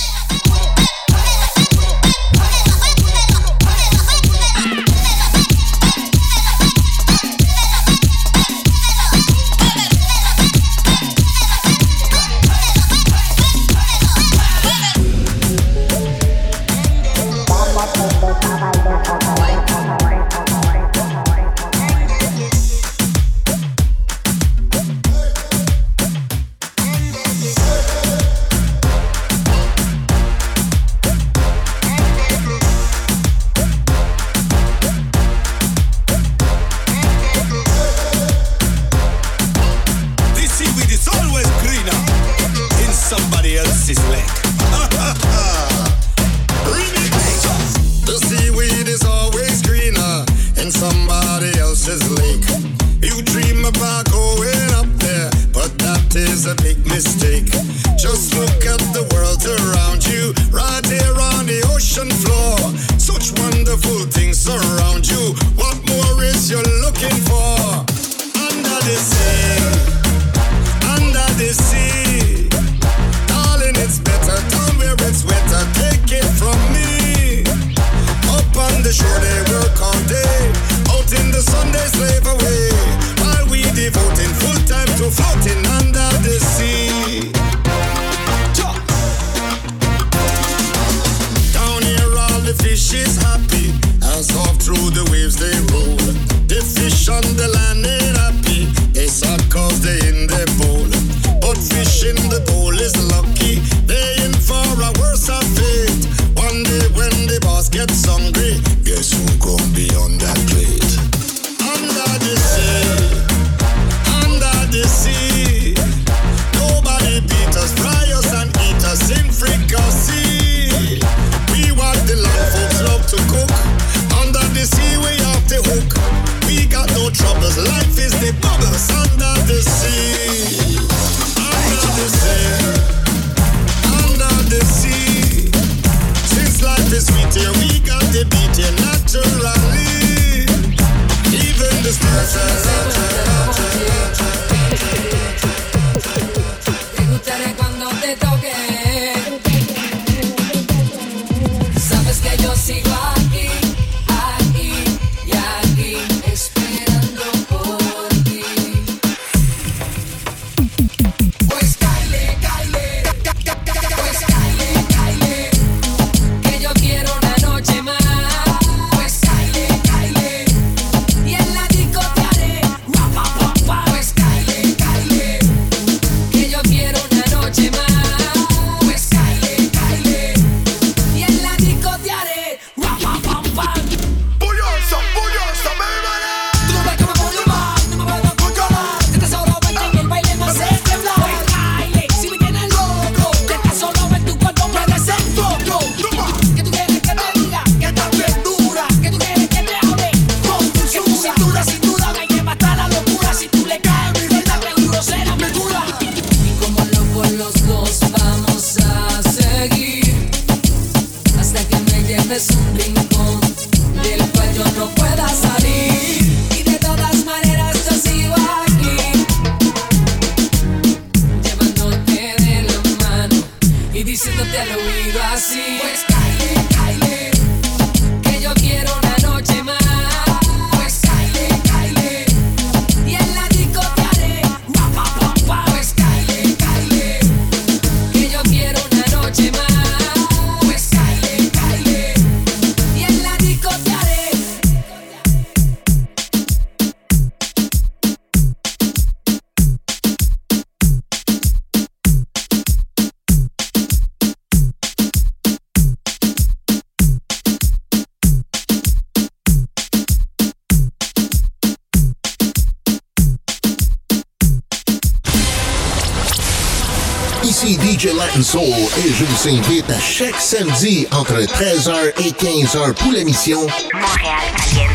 Et je vous invite à chaque samedi entre 13h et 15h pour l'émission
Montréal Caliente.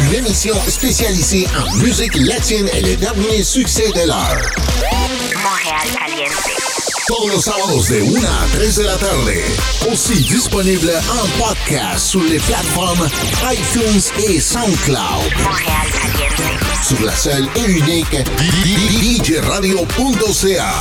Une émission spécialisée en musique latine et les derniers succès de l'heure.
Montréal Caliente.
Todos los sábados de 1 a 3 de la tarde. Aussi disponible en podcast sur les plateformes iTunes et SoundCloud.
Montréal Caliente.
Sur la seule et unique DJRadio.ca.